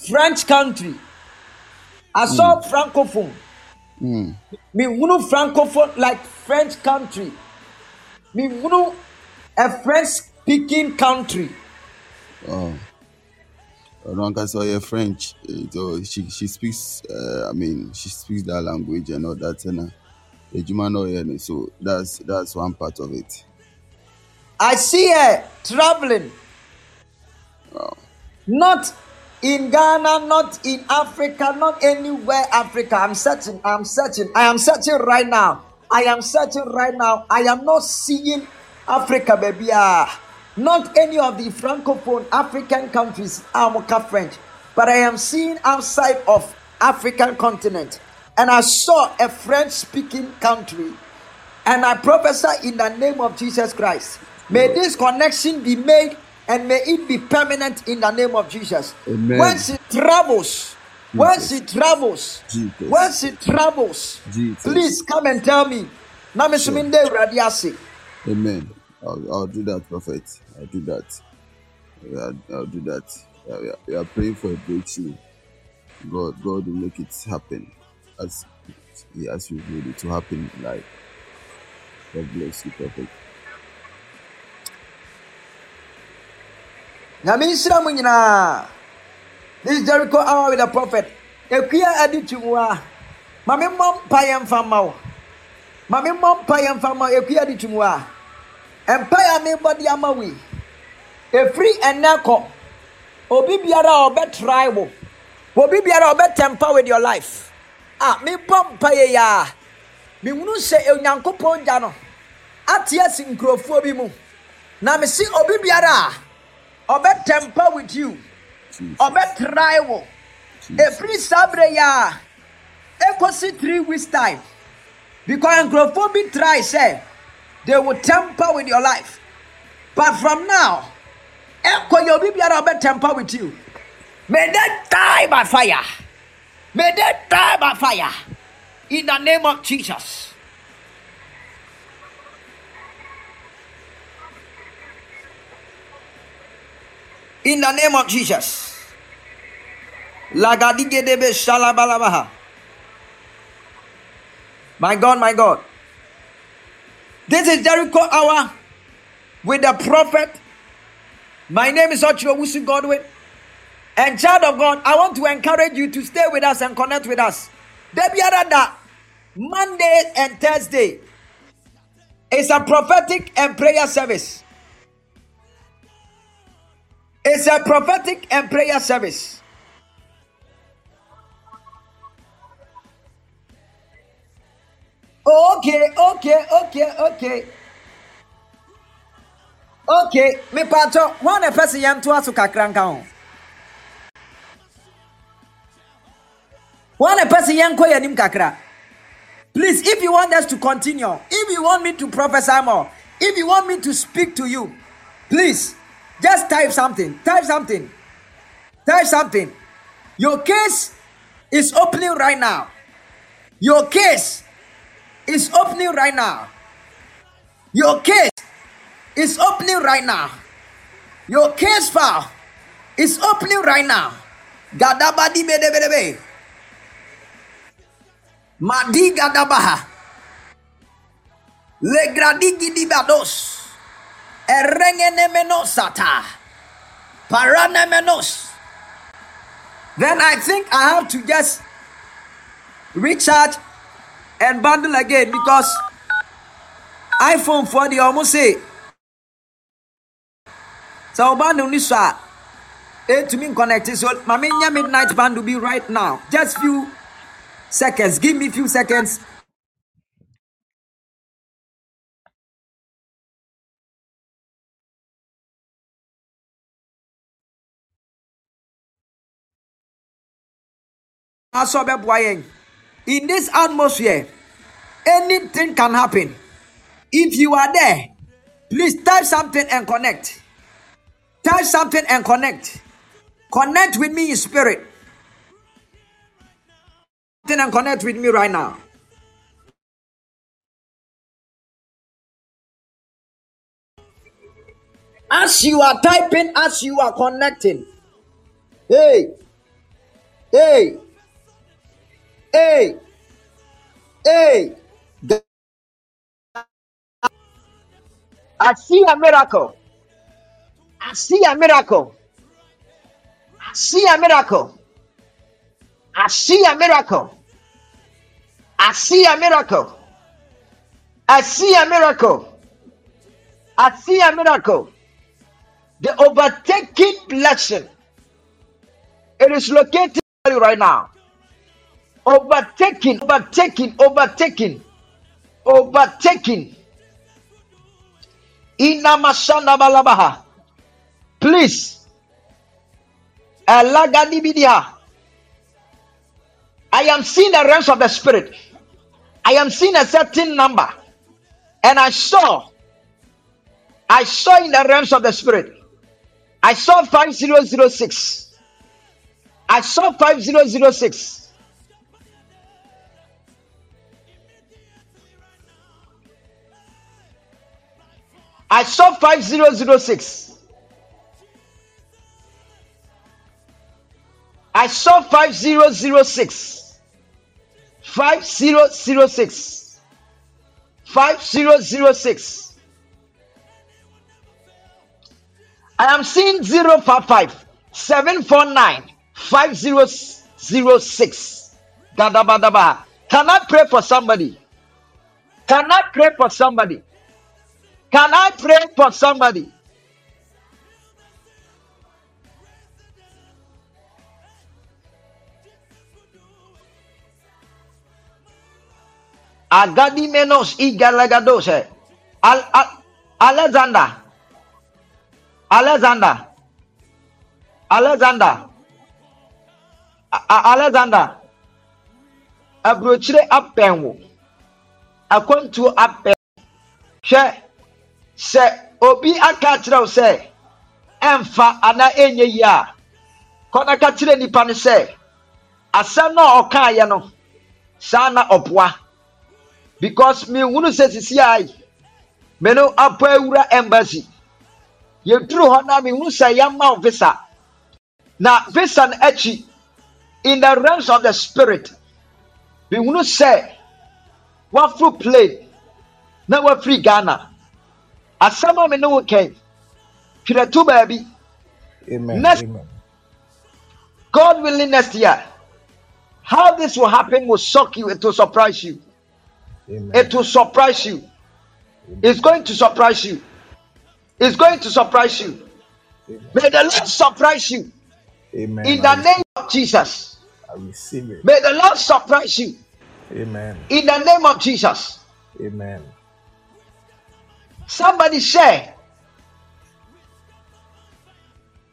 french country i saw francophone Mm. mehunu francophone like french country mehunu a french speaking country Wow. Ronka saw your French. eh, So she she speaks. Uh, I mean, she speaks that language and all that. And uh, the German know yeah, so that's that's one part of it. i see her traveling. Wow. not in ghana not in africa not anywhere africa. I'm searching i'm searching i am searching right now. I am searching right now. I am not seeing africa baby ah. Not any of the francophone african countries amoka french but i am seeing outside of african continent and i saw a french speaking country and I prophesy in the name of Jesus Christ. May this connection be made and may it be permanent in the name of Jesus. Amen. When she travels, when she travels, Jesus. when she travels, Jesus. please come and tell me. Na me so minde awurade ase. Amen. I'll, I'll do that, Prophet. I'll do that. I'll, I'll do that. We are, we are praying for a breakthrough. God, God will make it happen as He has revealed it to happen in life. God bless you, Prophet. nyame nhyira mu nyinaa this is jericho hour with the prophet. Ekua adi tu mu a ma me mmɔ mpa yɛ mfa mma wo. Ma me mmɔ mpa yɛ mfa adi tu mu a mpa yɛ a mebɔ de ama wo efiri ɛnɛ kɔ. Obi biara a ɔbɛtrae wo. Obi biara a ɔbɛtɛmpa with your life a mebɔ mpa yɛ yɛ a mehunu sɛ onyankopɔn gya no. Ate asi nkurɔfoɔ bi mu. Na mesi obi biara. A ɔbɛtɛmpa with you. Ɔbɛtrae wo. Ɛfiri saa berɛ yi a ɛkɔsi three weeks time. Because nkurɔfoɔ bi try sɛ they will temper with your life. But from now ɛkɔ yɛ obi biara a ɔbɛtemper with you. May they die by fire may they die by fire in the name of jesus in the name of jesus. My God, my God. This is Jericho Hour with the prophet. My name is Ochiro Wusu Godwin. And child of God, I want to encourage you to stay with us and connect with us. Debiarada, Monday and Thursday is a prophetic and prayer service. It's a prophetic and prayer service. Okay, okay, okay, okay. Okay, me pato, one person yan to asu kakran ka One person yan ko yanim kakra. Please, if you want us to continue, if you want me to prophesy more, if you want me to speak to you, please just type something. Type something. Type something. Your case is opening right now. Your case is opening right now. Your case is opening right now. Your case file is opening right now. Gadabadi bedebedebe. Madi gadabaha. Legradi gidibados. Erengenemenosata. Paranemenos. Then I think I have to just recharge and bundle again because iPhone 40 almost say so bundle ni so a etumi connect so nya midnight bundle be right now just few seconds. Give me few seconds. In this atmosphere anything can happen. If you are there please type something and connect. Type something and connect. Connect with me in spirit and connect with me right now as you are typing as you are connecting hey hey hey hey I see a miracle. I see a miracle. I see a miracle. I see a miracle. I see a miracle. I see a miracle. I see a miracle. The overtaking blessing. It is located right now. Overtaking, overtaking, overtaking, overtaking. Inamasana balabaha. Please. I am seeing the realms of the spirit. I am seeing a certain number. And I saw. I saw in the realms of the spirit. I saw 5006. I saw 5006. I saw 5006. I saw 5006. 5006. 5006. I am seeing 055 749 5006. Gadabadaba. Can I pray for somebody? Can I pray for somebody? Can I pray for somebody? Agadi menos igalagados. Al, al, Alexander. Alexander. Alexander. A- Alexander. Aburokyire apɛn wo. Akwantuo apɛn. Hwɛ sɛ obi aka akyerɛ wo sɛ ɛmfa anaa ɛnyɛ yie a kɔ na ka kyerɛ nipa no sɛ asɛm no a ɔkaeɛ no saa na ɔboa because mehunu sɛ sisi a me no apɔ awura embassy. Yɛduru hɔ na mehunu sɛ yɛama wo visa. Na visa no akyi in the realms of the spirit mehunu sɛ waforo plane na wafiri ghana. Asɛm a me ne wo kɛn twerɛ to baabi. Amen. next Amen. god willing next year how this will happen will shock you it will surprise you Amen. it will surprise you. It's going to surprise you. It's going to surprise you. May the lord surprise you. Amen. in the name of jesus. I receive it. may the lord surprise you. Amen. in the name of jesus. Amen. somebody share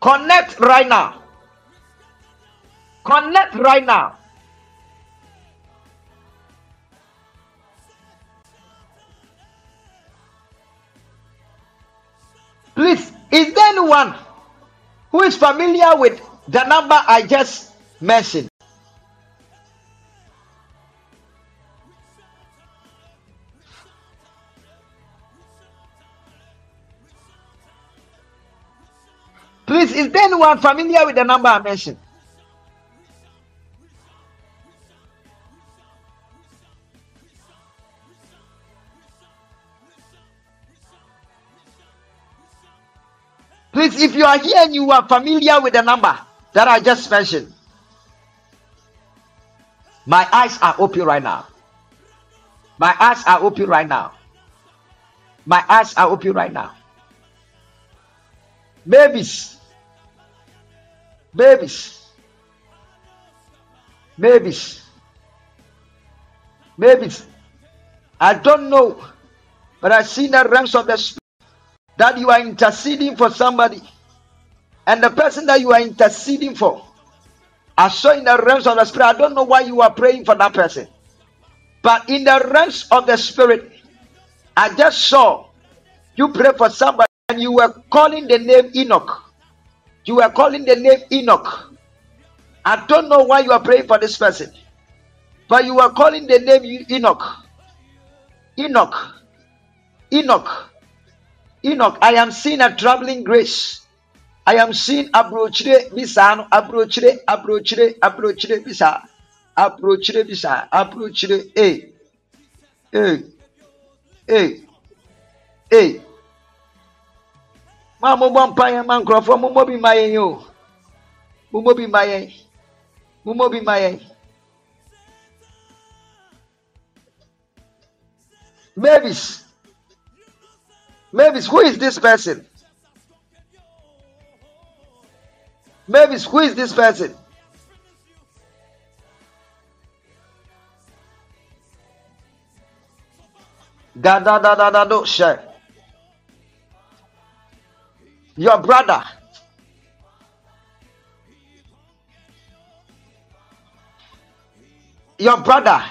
connect right now. Connect right now Please, is there anyone who is familiar with the number I just mentioned? Please, is there anyone familiar with the number I mentioned? Please, if you are here and you are familiar with the number that I just mentioned, my eyes are open right now. My eyes are open right now. My eyes are open right now. Babies, babies, babies, babies. I don't know, but I see the ranks of the spirit that you are interceding for somebody, and the person that you are interceding for, I saw in the realms of the spirit. I don't know why you are praying for that person, but in the realms of the spirit, I just saw you pray for somebody and you were calling the name Enoch. You were calling the name Enoch. I don't know why you are praying for this person, but you are calling the name Enoch. Enoch. Enoch. Enoch. I am seeing a traveling grace. I am seeing abrochire bisa abrochire abrochire abrochire bisa abrochire bisa abrochire eh eh eh eh ma mo bɔ mpa yɛn ma nkurɔfoɔ mo mɔ bi ma yɛn o mo mɔ bi ma yɛn mo mɔ bi ma yɛn babies babies who is this person? Babies who is this person? Da da da da da share your brother. Your brother.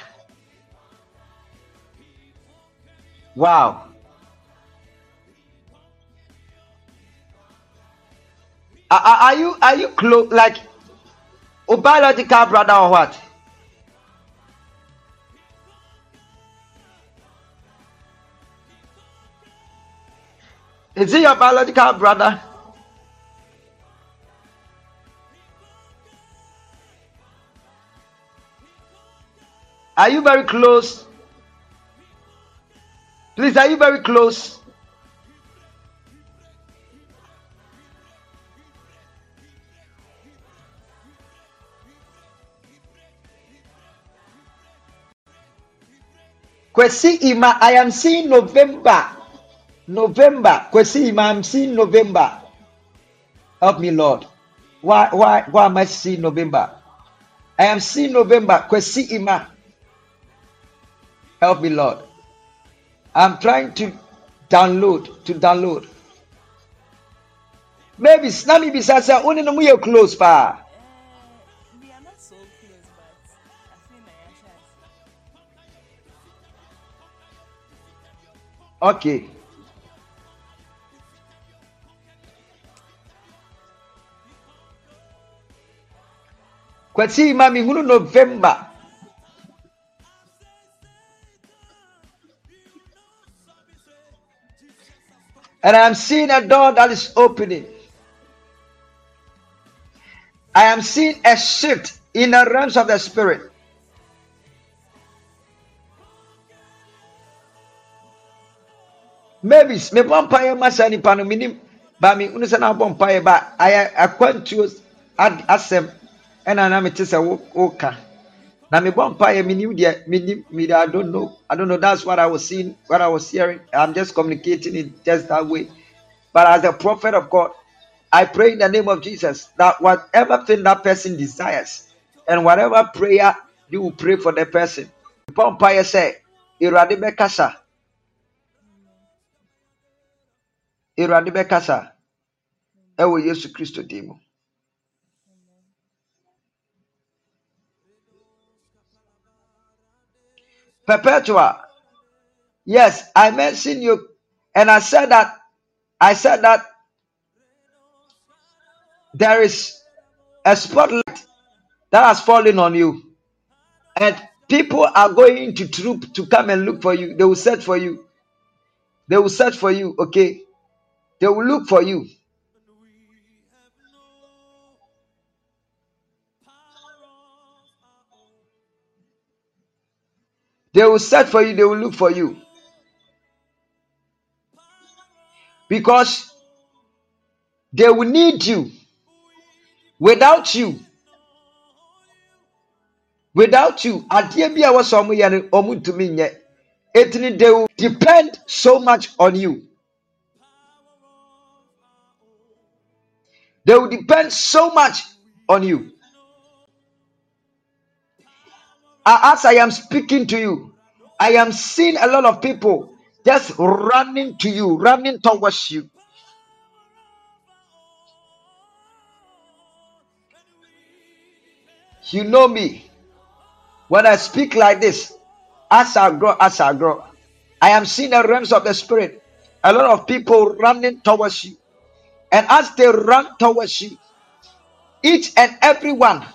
Wow are, are you are you close like a biological brother or what Is he your biological brother? Are you very close? Please, are you very close? Kwesi Ima, I am seeing November November. Kwesi, I'm seeing November. Help me, Lord. Why, why, why am I seeing November? I am seeing November. Kwesi Ima. Help me, Lord. I'm trying to download, to download. Maybe Snami Bisasa, only no close pa. Okay. Kwesi Ima, mihunu November. And I'm seeing a door that is opening. I am seeing a shift in the realms of the spirit. Maybe me bɔ mpaeɛ ma saa nipa no menim ba me hunu sɛ na abɔ mpaeɛ ba ayɛ akwantuo asɛm ɛna na mete sɛ wo- woka. Na me bɔ mpaeɛ menim deɛ menim me I don't know I don't know that's what I was seeing what I was hearing. I'm just communicating it just that way. But as a prophet of God I pray in the name of Jesus that whatever thing that person desires and whatever prayer you will pray for the person. Mpaeɛ sɛ Awurade bɛkasa Awurade bɛkasa. Ɛwɔ Yesu Kristo din mu. Perpetua. Yes I mentioned you and I said that I said that there is a spotlight that has fallen on you and people are going to troop to come and look for you. They will search for you. They will search for you okay they will look for you. They will search for you. They will look for you. Because they will need you. Without you, without you, at the a wɔsɛ ɔmo yɛ no, ɔmo ntumi they will depend so much on you. They will depend so much on you. As I am speaking to you, I am seeing a lot of people just running to you, running towards you. You know me. When I speak like this, as I grow, as I grow, I am seeing the realms of the spirit. A lot of people running towards you. And as they run towards you, each and every one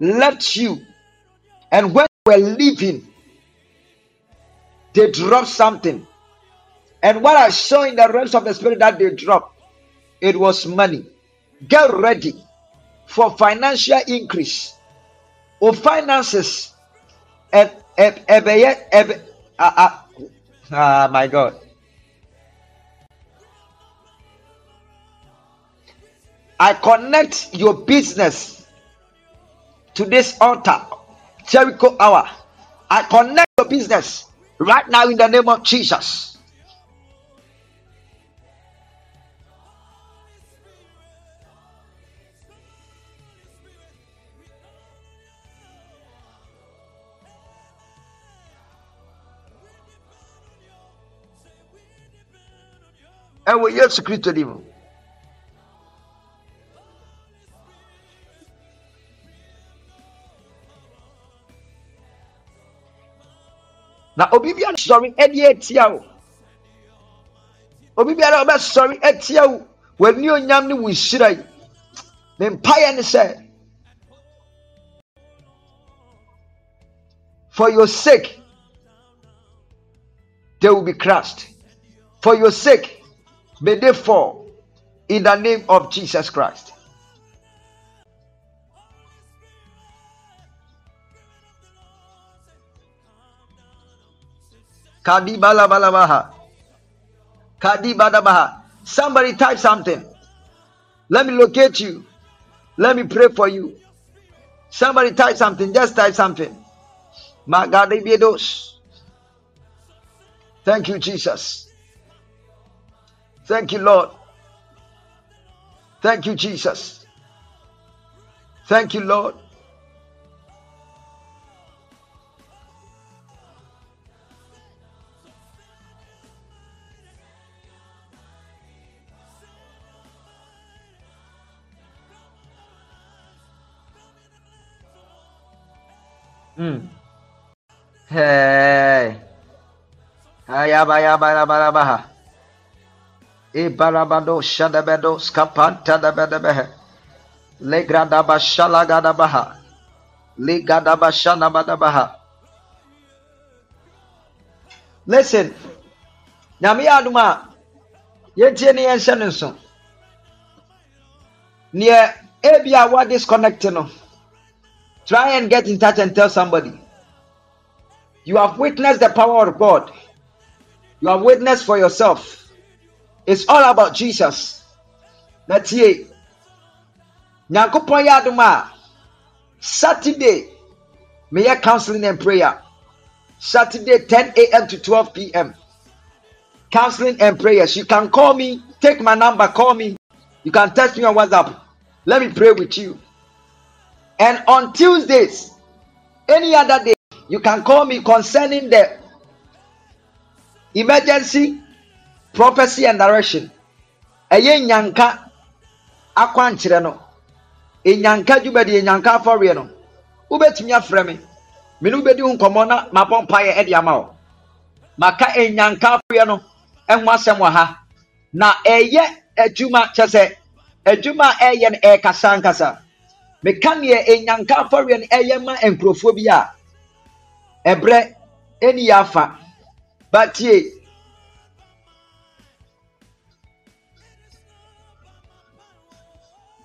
left you. And when they were leaving, they dropped something. And what I saw in the realms of the spirit that they dropped, it was money. Get ready for financial increase or finances. And ah, ah, ah, my God. I connect your business to this altar, Jericho hour. I connect your business right now in the name of Jesus. ɛwɔ yesu kristo dim na obi biara sɔre ɛde atia wo. Obi biara ɔbɛsɔre atia wo. W'ani onyam yi. Ne for your sake they will be crushed. For your sake may they fall in the name of jesus christ kadibalabalamaha kadibadabaha somebody type something let me locate you let me pray for you somebody type something just type something. Thank you, Jesus. Thank you, Lord. Thank you, Jesus. Thank you, Lord. Mm. Hey. Ayabayabarabaha. Ibarabado shadabedo skapanta dabedebehe. Legradabashalagadabaha. Ligadabashanabadabaha. Listen. Nyame yɛ adom a yɛntie ne yɛnhyɛ no nso. Neɛ ebi a wa disconnect no. Try and get in touch and tell somebody. You have witnessed the power of God. You have witnessed for yourself. It's all about Jesus. That's it. Nyankopɔn yɛ adom a Saturday meyɛ counseling and prayer. Saturday 10 a.m. to 12 p.m. Counseling and prayers. You can call me, take my number, call me. You can text me on WhatsApp. Let me pray with you. And on Tuesdays, any other day, you can call me concerning the emergency prophecy and direction. Ɛyɛ nyanka akwankyerɛ no. Enyanka dwumadi enyanka afɔreɛ no. Wobɛtumi afrɛ me. Me ne wobɛdi ho nkɔmmɔ na mabɔ mpaeɛ ɛde ama wo. Maka enyanka afɔreɛ no ɛho asɛm wɔ ha. Na ɛyɛ adwuma kyɛ sɛ adwuma a ɛyɛ no ɛrekasa nkasa meka neɛ enyanka afɔreɛ no ɛyɛ ma nkurɔfoɔ bi a ɛbrɛ ɛni yɛ afa. Batie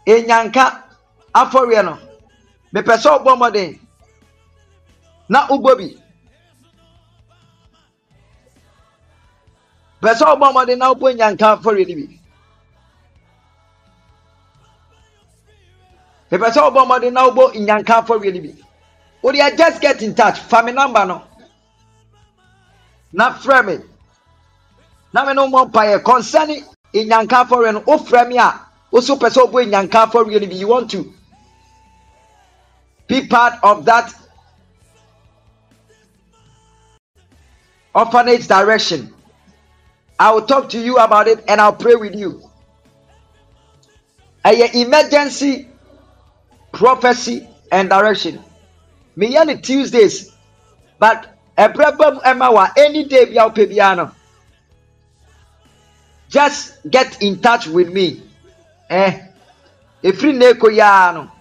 enyanka afɔreɛ no mepɛ sɛ ɔbɔ mmɔden. Na ubɔ bi. Pɛ sɛ ɔbɔ mmɔden na ubɔ enyanka afɔreɛ no bi. Pɛpɛ sɛ ɔbɔ mmɔden na wobɔ nyanka afɔre no bi wodeɛ just get in touch. Fa me number no. Na frɛ me na me no mmɔ mpaeɛ concerning nyanka afɔre no wofrɛ me a woso pɛ sɛ wobɔ nyanka afɔre no bi you want to be part of that orphanage direction. I will talk to you about it and I'll pray with you. A emergency prophecy and direction. Me yani Tuesdays, but a problem Emma any day be out piano. Just get in touch with me. Eh, if you neko ya no,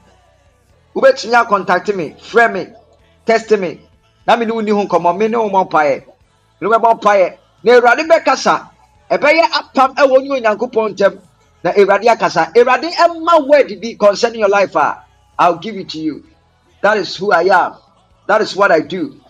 ubetumi contact me, friend me, test me. Na me no ni ho komo me ne wo mo pae. Ne wo pae na awurade bɛkasa ɛbɛyɛ apam ɛwɔ ne onyankopɔn ntam na awurade akasa awurade ɛma word bi concerning your life a i'll give it to you. That is who i am. That is what i do.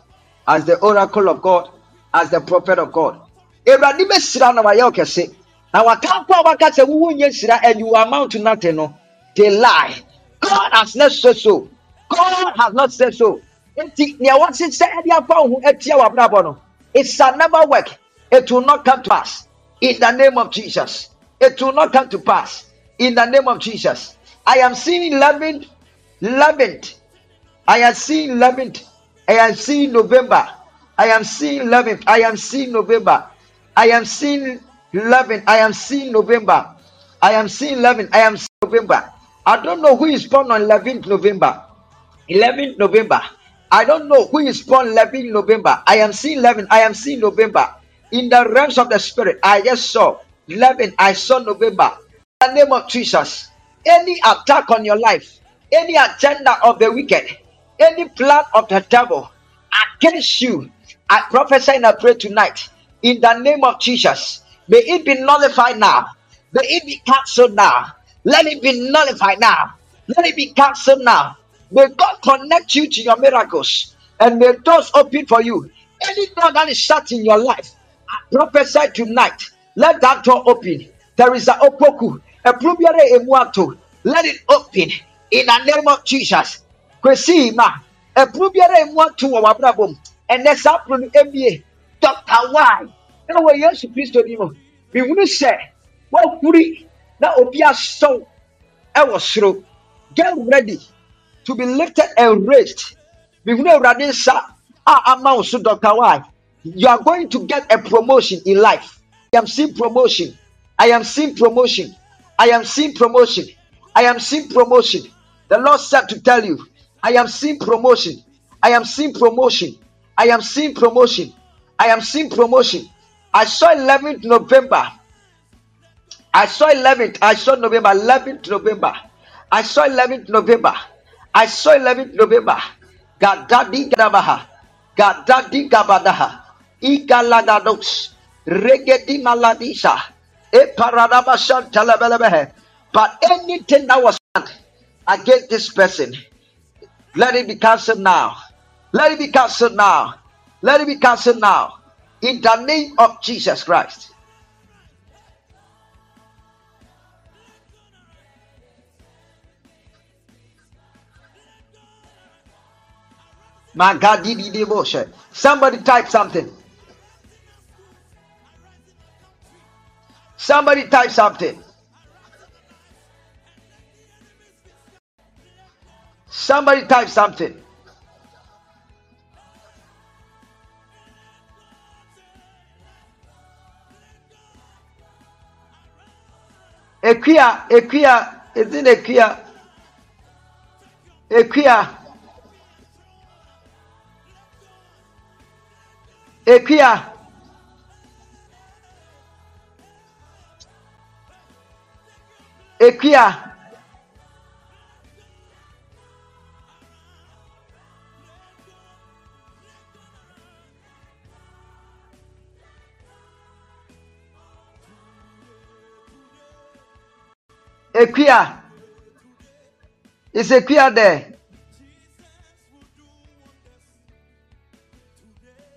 As the oracle of god as the prophet of god. Awurade bɛhyira na wayɛ ɔkɛse. Na wakamfo a waka sɛ wowo nyɛ hyira and you amount to nothing no they lie. God has not said so. God has not said so. Nti nea wɔse sɛ ɛde afa wo ho atia w'abrabɔ no it shall never work. It will not come to pass. In the name of Jesus. It will not come to pass. In the name of Jesus. I am seeing 11th, 11th. I am seeing 11th. I am seeing November. I am seeing 11th. I am seeing November. I am seeing 11th. I am seeing November. I am seeing 11th. I am seeing November. I don't know who is born on 11th November. 11th November. I don't know who is born 11th November. I am seeing 11. I am seeing November in the realms of the spirit, I just saw 11, I saw November. In the name of Jesus, any attack on your life, any agenda of the wicked, any plan of the devil against you, I prophesy and I pray tonight in the name of Jesus. May it be nullified now. May it be cancelled now. Let it be nullified now. Let it be cancelled now. May God connect you to your miracles and may doors open for you. Any door that is shut in your life, I prophesy tonight. Let that door open. There is an opoku. A plubiare emuato. Let it open in the name of Jesus. Kwesi ma. A plubiare emuato wa wabrabom. And that's up from MBA. Dr. Y. Na wo Yesu Kristo ni mo. Mi hunu sɛ wahuri na obi asɔw ɛwɔ soro. Get ready to be lifted and raised. Mi hunu Awurade nsa a ama wo so Dr. Y you are going to get a promotion in life. I am seeing promotion. I am seeing promotion. I am seeing promotion. I am seeing promotion. The Lord said to tell you, I am seeing promotion. I am seeing promotion. I am seeing promotion. I am seeing promotion. I saw 11th November. I saw 11th. I saw November. 11th November. I saw 11th November. I saw 11th November. Gadadi Gadabaha. Gadadi Gabadaha. Igalagados, Regedi Maladisa, Eparadabashan Telebelebehe. But anything that was against this person, let it be cancelled now. Let it be cancelled now. Let it be cancelled now. In the name of Jesus Christ. My God, did devotion. Somebody type something. Somebody type something. Somebody type something. Equia, Equia, is it Equia? Equia. Equia. Equia. Equia. Is Equia there?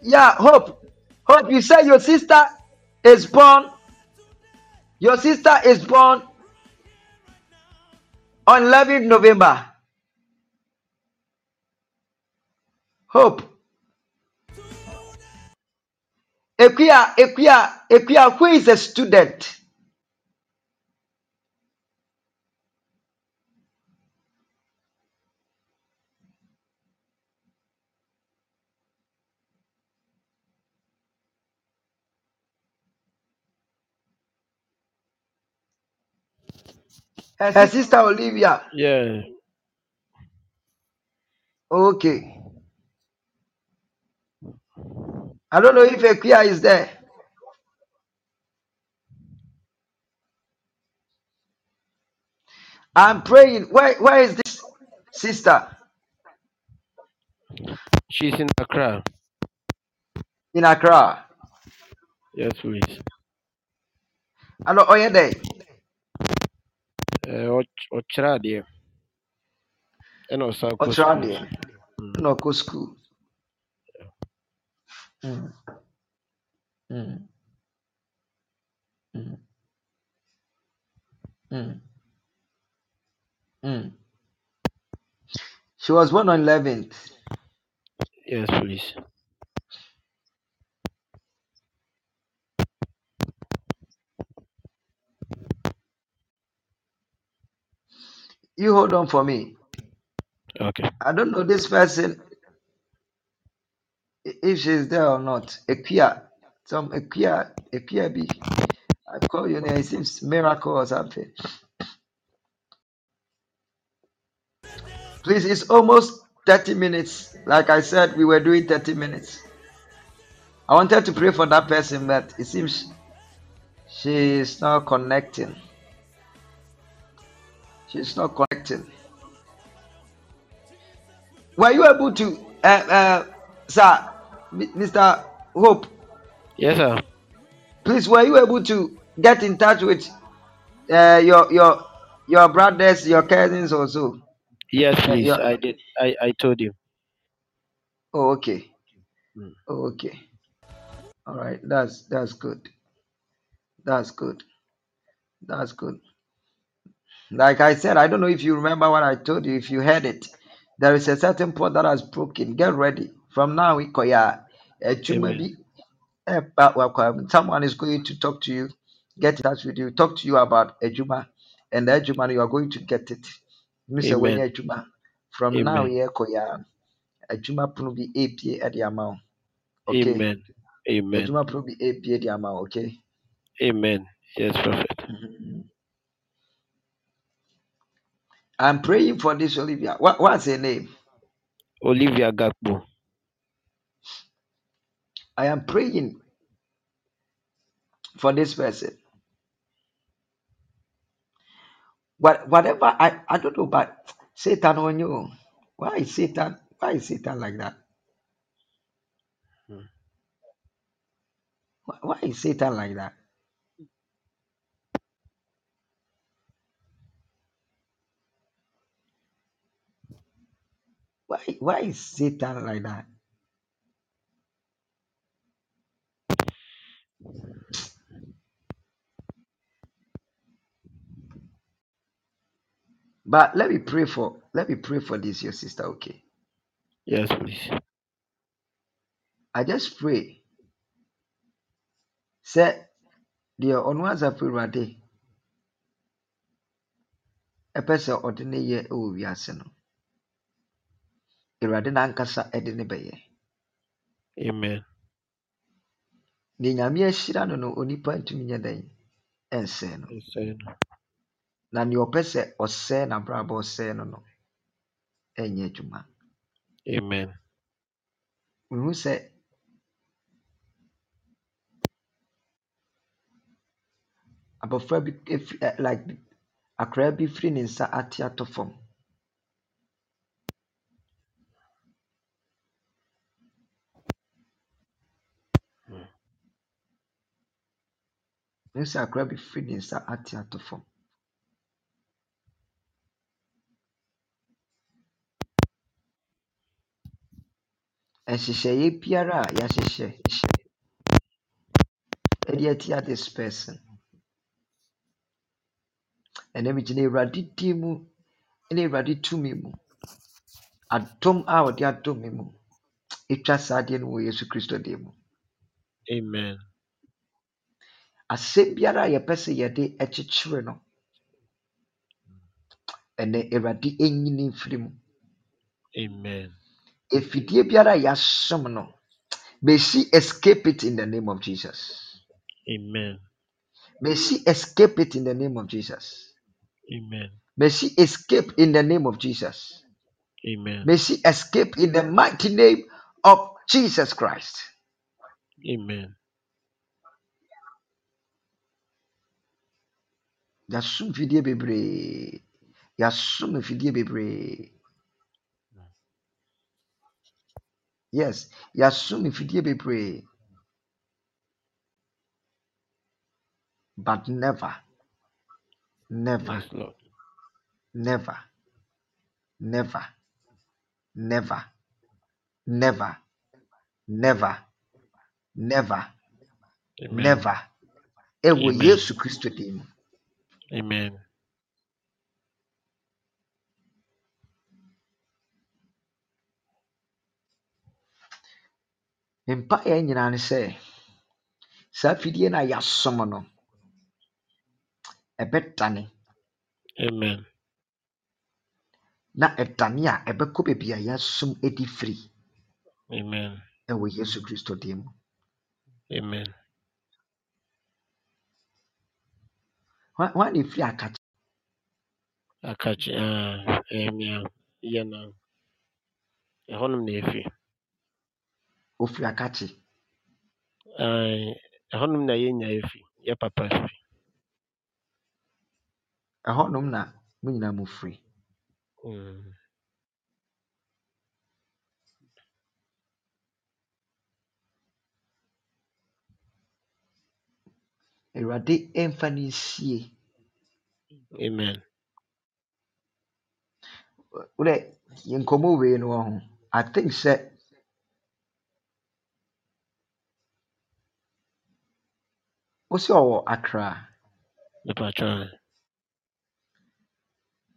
Yeah, Hope. Hope, you say your sister is born. Your sister is born on 11th November. Hope. Equia, Equia, Equia, who is a student? Her sister Olivia. Yeah. Okay. I don't know if Equia is there. I'm praying. Where where is this sister? She's in Accra. In Accra. Yes, please. Hello, Oyede. Ochra dear. And also Otrade. No, go school. Mm. Mm. Mm. Mm. Mm. She was born on 11th. Yes, please. You hold on for me. Okay. I don't know this person i- if she's there or not. Equia. Some Equia Equia B. I call your name. It seems miracle or something. Please, it's almost 30 minutes. Like I said, we were doing 30 minutes. I wanted to pray for that person, but it seems she is not connecting. She's not connecting. Were you able to, uh, uh, sir, Mr. Hope, Yes, sir. please, were you able to get in touch with uh, your your your brothers, your cousins, also? Yes, Uh, please. your, I did. I, I told you. oh, okay, Mm. oh, okay, all right. That's that's good. That's good. That's good. Like I said, I don't know if you remember what I told you. If you heard it, there is a certain pot that has broken. Get ready. From now, we koya. Amen. Eh, but welcome. Someone is going to talk to you, get in touch with you, talk to you about Ejuma, and the Ejuma you are going to get it. Mr. Wenye Amen. Ejuma. From now, Amen. yeah, koya. Ejuma puno bi APA at the amount. Okay. Amen. Amen. Ejuma puno bi APA at the amount. Okay. Amen. Yes, Prophet. Mhm. I'm praying for this Olivia. What, what's her name? Olivia Gakpo. I am praying for this person. What, whatever I, I don't know, but Satan on you. Why is Satan? Why is Satan like that? Hmm. Why, why is Satan like that? Why why is Satan like that? But let me pray for let me pray for this your sister. Okay, Yes, please. I just pray. Say deɛ ɔno asafo awurade ɛpɛ sɛ ɔde ne yɛ ɛwɔ wiase no awurade n'ankasa ɛde ne bɛyɛ Amen. deɛ nyame ahyira no no onipa ntumi nyɛ dɛn ɛnsɛe no Yes, sir. na nea ɔpɛ sɛ ɔsɛe n'abrabɔ ɔsɛe no no ɛnyɛ adwuma Amen. mehu sɛ abɔfra bi eh, efi ɛ eh, like akwaraa bi firi ne nsa ate atɔ fam mehu sɛ akwaraa bi firi ne nsa ate atɔ fam. Nhyehyɛeɛ biara a yɛahyehyɛ yɛde atia this person ɛnɛ megyina awurade din mu ne awurade tumi mu adom a ɔde adom me mu ɛtwa saa adeɛ no wɔ yesu kristo din mu. Amen. Asɛm biara a yɛpɛ sɛ yɛde kyekyere no ɛnɛ awurade ɛnyini mfiri mu Amen. efidie biara a yɛasom no may she escape it in the name of jesus Amen. may she escape it in the name of jesus Amen. may she escape in the name of jesus Amen. may she escape in the mighty name of jesus christ Amen. Yɛasom mfidie bebree yɛasom mfidie bebree yes yɛasom mfidie bebree but never never Yes, Lord. never never never never never never Amen. never ɛwɔ Amen. yesu kristo din mu Amen. mpaeɛ nyinaa ne sɛ saa fidie no a yɛasom no ɛbɛdane Amen. na ɛdane a ɛbɛkɔ baabi a yɛasom adi firi Amen. ɛwɔ yesu kristo din mu Amen. Hwan hwan na ɛfiri akakye Akakye ah ɛyɛ nea yɛ na ɛhɔnom na efi. ɔfiri akakye Ah ɛhɔnom na yɛn nyinaa efi. Yɛ papa fi. ɛhɔnom na mo nyinaa mo firi Mm. Awurade ɛmfa no nsie. Amen. wodɛ nkɔmmɔ wei no wɔ ho. I think sɛ wo sɛ ɔwɔ akra Mepatwa. Ah,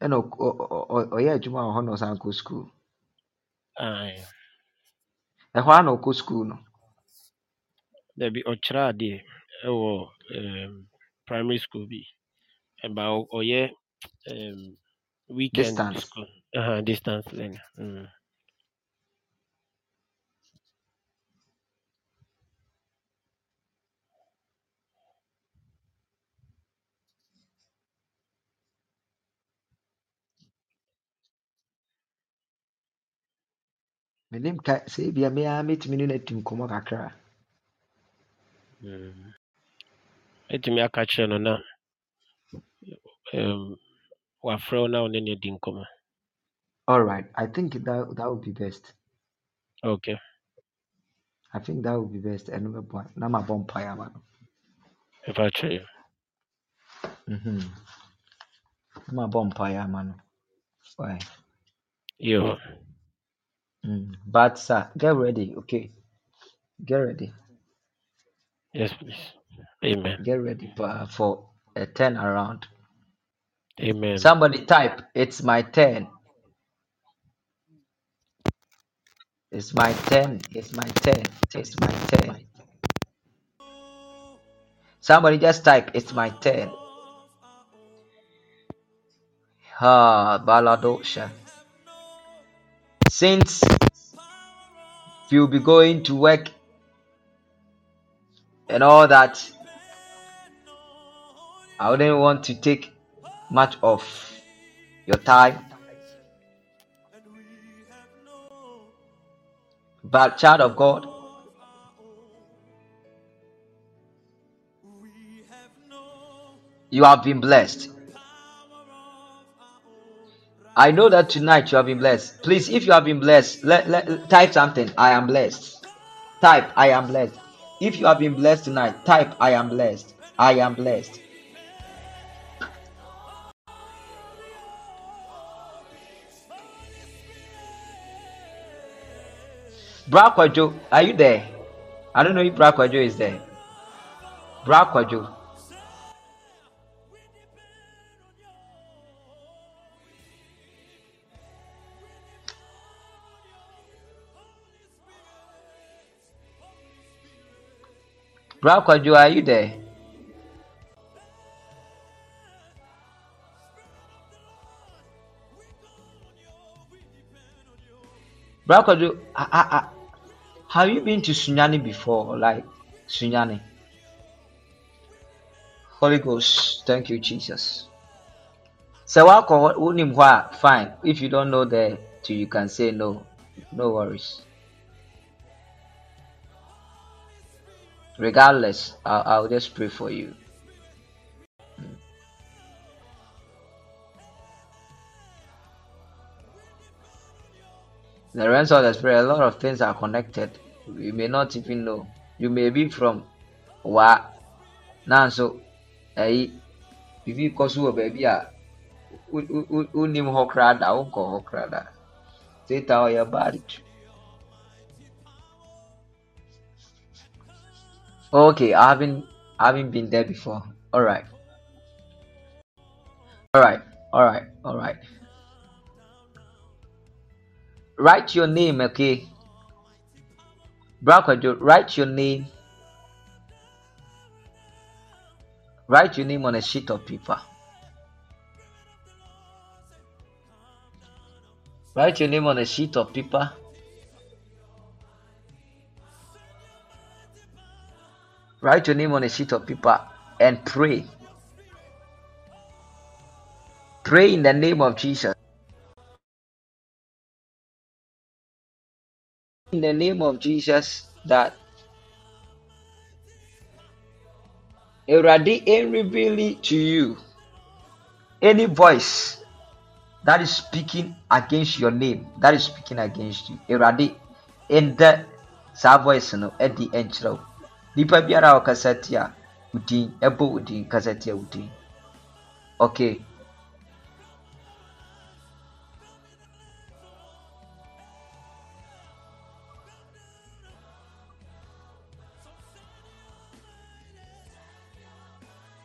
ɛna ɔk- ɔ- ɔ- ɔ- ɔyɛ adwuma wɔ hɔ na ɔsan kɔ skuul ae. ɛhɔ a na ɔkɔ skuul no. Dabi ɔkyerɛ adeɛ ɛwɔ um, primary school bi. Ɛba ɔyɛ um, weekend distance school. Uh, -huh, distance learning. Mm. menim ka sɛ ebia me ara mɛtumi ne no atu nkɔmmɔ kakra Mm. Ɛtumi aka kyerɛ no na um, wafrɛ wo na wo ne no adi nkɔmmɔ. all right i think that, that would be best Okay. i think that would be best ɛno bɛboa na mabɔ mpaeɛ ama no Mepatwa yi. Mhm. na mabɔ mpaeɛ ama no Why? Yo. Mm. but sir get ready okay get ready Yes, please. Amen. get ready pa, for a turn around Amen. somebody type it's my turn. It's my turn. It's my turn. It's my turn. Somebody just type it's my turn. Ha baladosha. Since you'll be going to work and all that i wouldn't want to take much of your time. But child of god you have been blessed. I know that tonight you have been blessed. Please if you have been blessed let, let type something. I am blessed. Type i am blessed if you have been blessed tonight type i am blessed i am blessed Bra Kwadwo, are you there? I don't know if Bra Kwadwo is there. Bra Bra Kwadwo, are you there? Bra Kwadwo, I, I, I, have you been to Sunyani before? Like Sunyani? Holy Ghost, thank you, Jesus. So hɔ fine. If you don't know there you can say no. No worries. Regardless, I'll, I'll just pray for you. The realms of the spirit, a lot of things are connected. You may not even know. You may be from Wa. Nanso, ɛyi, bibi kɔ so wɔ baabi a wonim hɔ koraa da, wonkɔ hɔ koraa da. Satan ɔyɛ. Okay, I haven't I haven't been there before. All right. All right. All right. All right. Write your name, okay? Bra Kwadwo, write your name. Write your name on a sheet of paper. Write your name on a sheet of paper. Write your name on a sheet of paper and pray. Pray in the name of Jesus. In the name of Jesus, that Eradi ain't revealing to you any voice that is speaking against your name, that is speaking against you. Eradi in the voice no the enchro. Nipa biara a ɔkasa ti a wodin ɛbɔ wodin kasa ti a wodin okay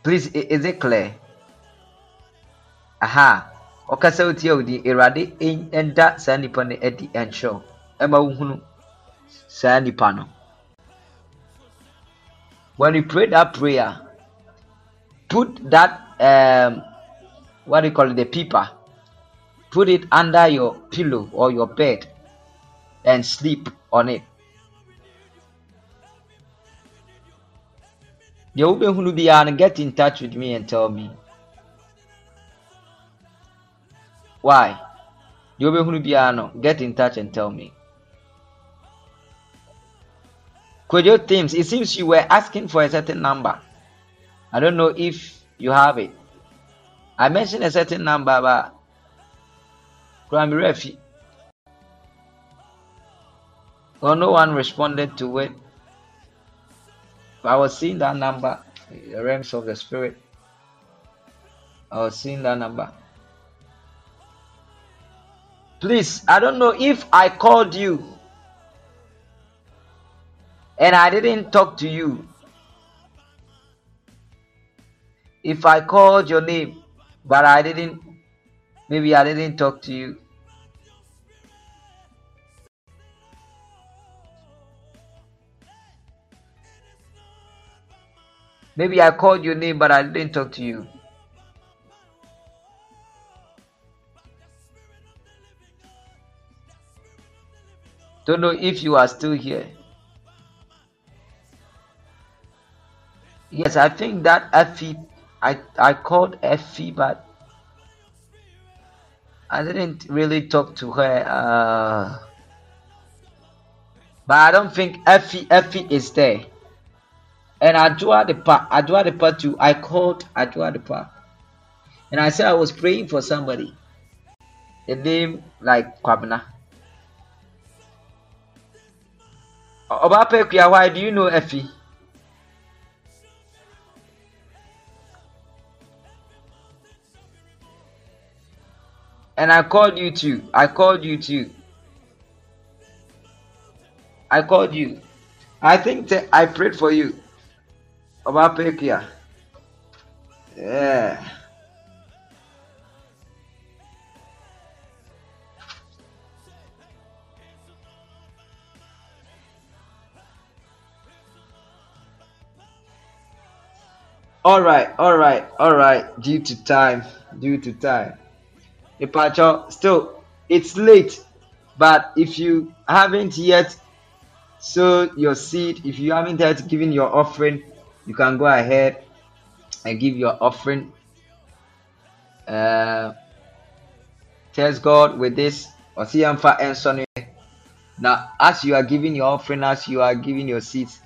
please is it clear? Aha. Ɔkasa wotie a wodin awurade ɛnda saa nipa no adi ɛnhyɛw ɛma wohunu saa nipa no when you pray that prayer, put that um what do you call it the paper, put it under your pillow or your bed and sleep on it. Get in touch with me and tell me. Why? The wobɛhunu biara get in touch and tell me. Kojo Teams, it seems you were asking for a certain number. I don't know if you have it. I mentioned a certain number, but Kwame. Well, no one responded to it. I was seeing that number, the realms of the spirit. I was seeing that number. Please, I don't know if I called you and I didn't talk to you, if I called your name, but I didn't, maybe I didn't talk to you. Maybe I called your name, but I didn't talk to you. Don't know if you are still here. Yes, I think that Effie, I I called Effie, but I didn't really talk to her. Uh, but I don't think Effie Effie is there. And Adua the pa Adua the pa too. I called Adua the pa, and I said I was praying for somebody. A name like Kwabna. Obapekia, why do you know Effie? And I called you too. I called you too. I called you. I think I prayed for you. Ọba Pekia. Yeah. All right, all right, all right. Due to time, due to time. Departure. Still, it's late, but if you haven't yet sowed your seed, if you haven't yet given your offering, you can go ahead and give your offering. Uh, test God with this. Now, as you are giving your offering, as you are giving your seeds,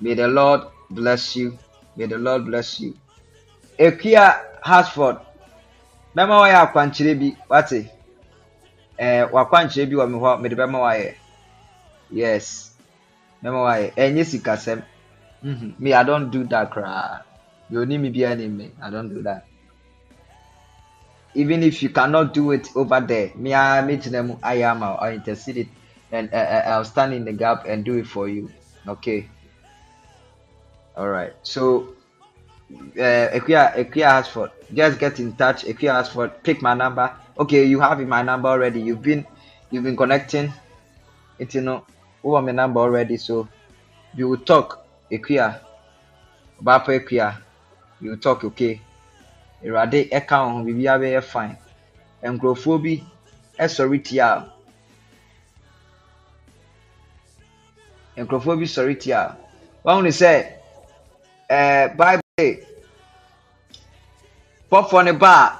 may the Lord bless you. May the Lord bless you. Ekia Hasford. Bɛma wayɛ akwankyerɛ bi wate. Ɛɛ wakwankyerɛ bi wɔ me hɔ mede bɛma wayɛ. Yes bɛma wayɛ. Ɛnyɛ sikasɛm. Mhm. Me i don't do that koraa deɛ oni mi biara ne me. I don't do that. Even if you cannot do it over there me a me gyina mu ayɛ ama i intercede it and uh, uh, i'll stand in the gap and do it for you. Okay. All right. So uh, Equia, Equia Hasford, just get in touch. Equia Hasford, pick my number. Okay, you have my number already. You've been, you've been connecting. It you know, over my number already. So you will talk. Equia, Bapa Equia, you will talk. Okay. Erade ɛka ho biribi abɛyɛ fine. Nkurɔfoɔ bi ɛsɔre tia. Nkurɔfoɔ bi sɔre tia. Wɔn ni sɛ. Pɔfoɔ no ba a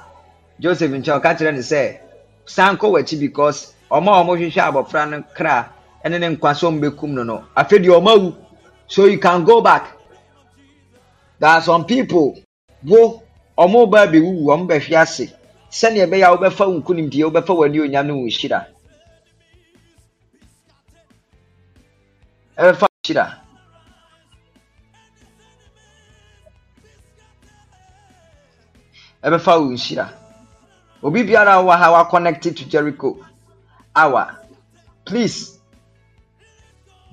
joseph nkyɛn ɔka kyerɛ no sɛ san kɔ w'akyi because ɔmo a ɔmo hwehwɛ abɔfra no kra ɛne ne nkwa so ɔmo bɛkum no no afei deɛ ɔmo awu so you can go back. There are some people wo ɔmo ba abɛwuwu ɔmo bɛhwe ase. Sɛnea ɛbɛyɛ a wobɛfa wo nkonimdie wobɛfa w'ani onyam ne wo nhyira. Ɛbɛfa wo nhyira. Ɛbɛfa wo nhyira. Obi biara a wɔwɔ ha wa connected to jericho. Hour please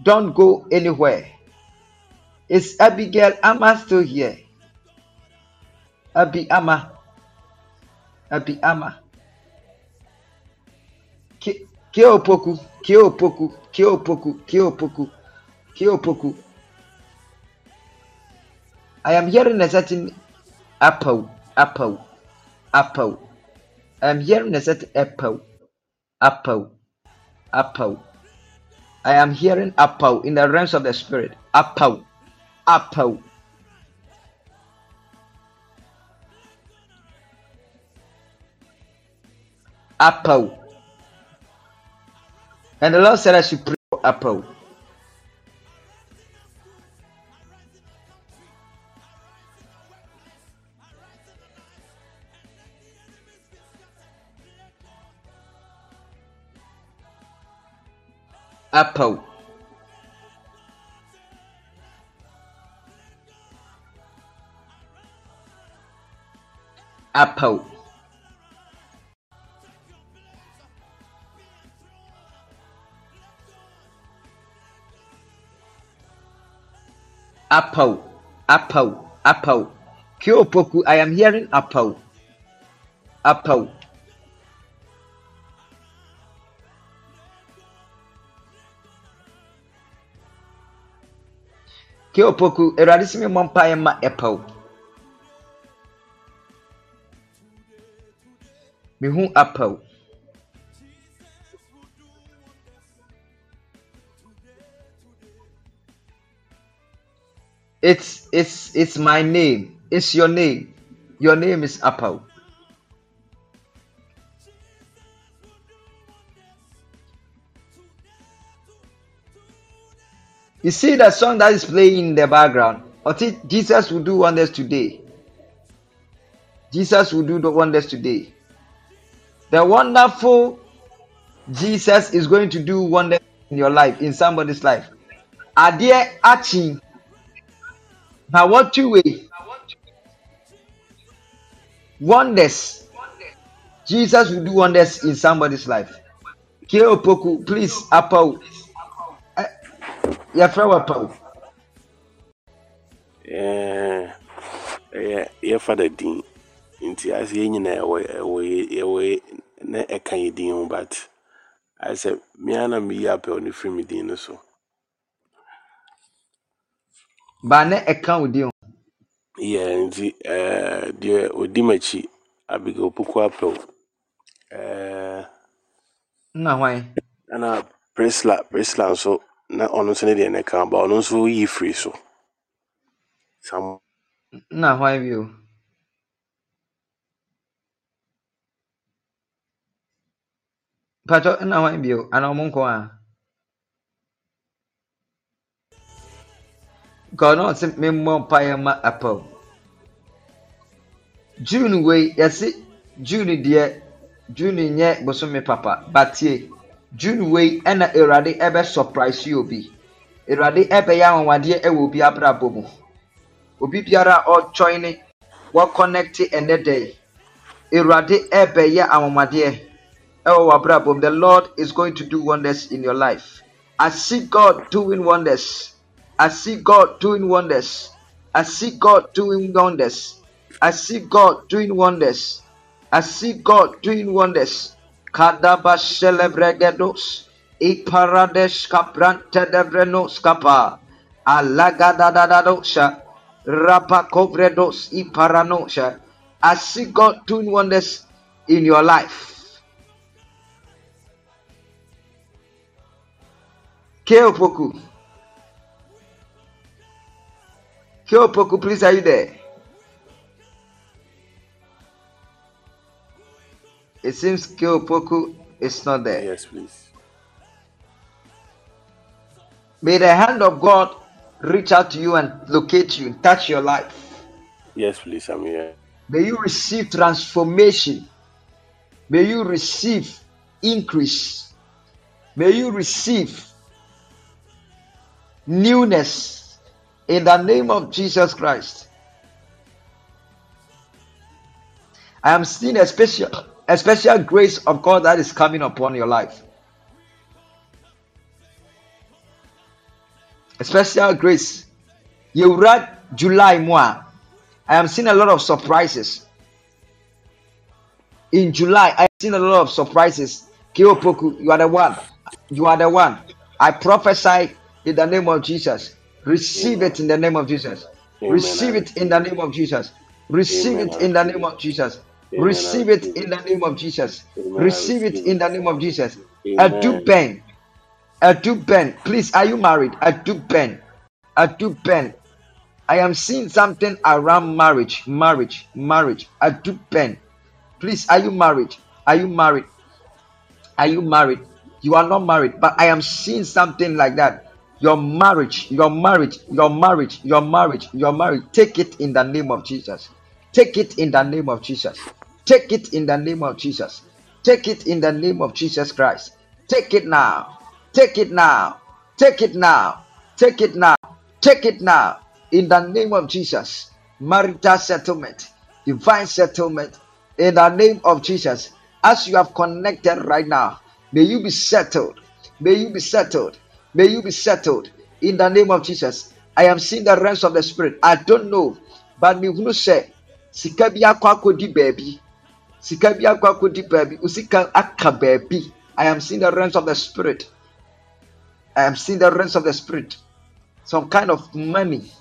don't go anywhere. Is abigail ama still here? Abi ama abi ama Ki- kiopoku kiopoku kiopoku kiopoku kiopoku. I am hearing a certain apple apple. Apple. I am hearing a certain apple. Apple. Apple. I am hearing apple in the realms of the spirit. Apple. Apple. Apple. And the lord said i should pray for apple apple. Apple. Apple. Apple. Apple. Kiopoku i am hearing apple. Apple kiopoku awurade sɛ memmɔ mpaeɛ ma apple mehu apple it's it's it's my name. It's your name. Your name is apple You see the song that is playing in the background. Or Jesus will do wonders today. Jesus will do the wonders today. The wonderful Jesus is going to do wonders in your life, in somebody's life. Adeɛ akyi na wɔtu wei wonders. Jesus will do wonders in somebody's life. Kio Poku, please, Apple. Yɛfrɛ wɔ ɛɛ ɛyɛ yɛfa da din. Nti ase yɛn nyinaa yɛwɔ na ɛka yɛ din ho but ayɛ sɛ na meyi apɛw no firi me din no so. Ba ne ɛka wo din ho. Yɛ nti deɛ odi m'akyi abigail poku apɛw ɛɛ na hwan? ɛna prisla prisla nso na ɔno nso ne deɛ ne ka ba ɔno nso yi firi so. Sam na hwan bio patɔ na hwan bio ana ɔmo nko a? Nka ɔno ɔse memmɔ mpaeɛ ma apam june wei yɛse june deɛ june nyɛ bosome papa batie june wei ɛna awurade ɛbɛ surprise yi obi. Awurade ɛbɛyɛ anwanwadeɛ ɛwɔ obi abrabɔ mu. Obi biara a ɔjoin ne wɔconnect ɛnɛ yi awurade ɛbɛyɛ anwanwadeɛ ɛwɔ w'abrabɔ mu. The lord is going to do wonders in your life. I see god doing wonders. I see god doing wonders. I see god doing wonders. I see god doing wonders. I see god doing wonders kadaba celebregedos iparadesh kaprante devrenos kapa. Alagadadadadosha rapakovredos iparanosha i see god doing wonders in your life. Keopoku. Keopoku, please, are you there? It seems Keopoku is not there. yes please May the hand of God reach out to you and locate you and touch your life. yes please i'm here May you receive transformation. May you receive increase. May you receive newness in the name of Jesus Christ. I am seeing a special, a special grace of God that is coming upon your life. A special grace. You read July moi. I am seeing a lot of surprises. In July, I have seen a lot of surprises. Kiopoku, you are the one. You are the one. I prophesy in the name of Jesus. Receive it in the name of Jesus. Amen. Receive it in the name of Jesus. Receive Amen. it in the name of Jesus. Receive it in the name of Jesus. Receive it in the name of Jesus. Adu Ben. Adu Ben. Please, are you married? Adu Ben. Adu Ben. I am seeing something around marriage. Marriage. Marriage. Adu Ben. Please, are you married? Are you married? Are you married? You are not married, but I am seeing something like that. Your marriage, your marriage, your marriage, your marriage, your marriage. Take it in the name of Jesus. Take it in the name of Jesus. Take it in the name of Jesus. Take it in the name of Jesus Christ. Take it now. Take it now. Take it now. Take it now. Take it now. In the name of Jesus. Marital settlement, divine settlement. In the name of Jesus. As you have connected right now, may you be settled. May you be settled. May you be settled. In the name of Jesus. I am seeing the realms of the spirit. I don't know. But me who say, sika bi akɔdi baabi sika bi akɔ akɔdi baabi. Osika aka baabi. I am seeing the realms of the spirit. I am seeing the realms of the spirit. Some kind of money.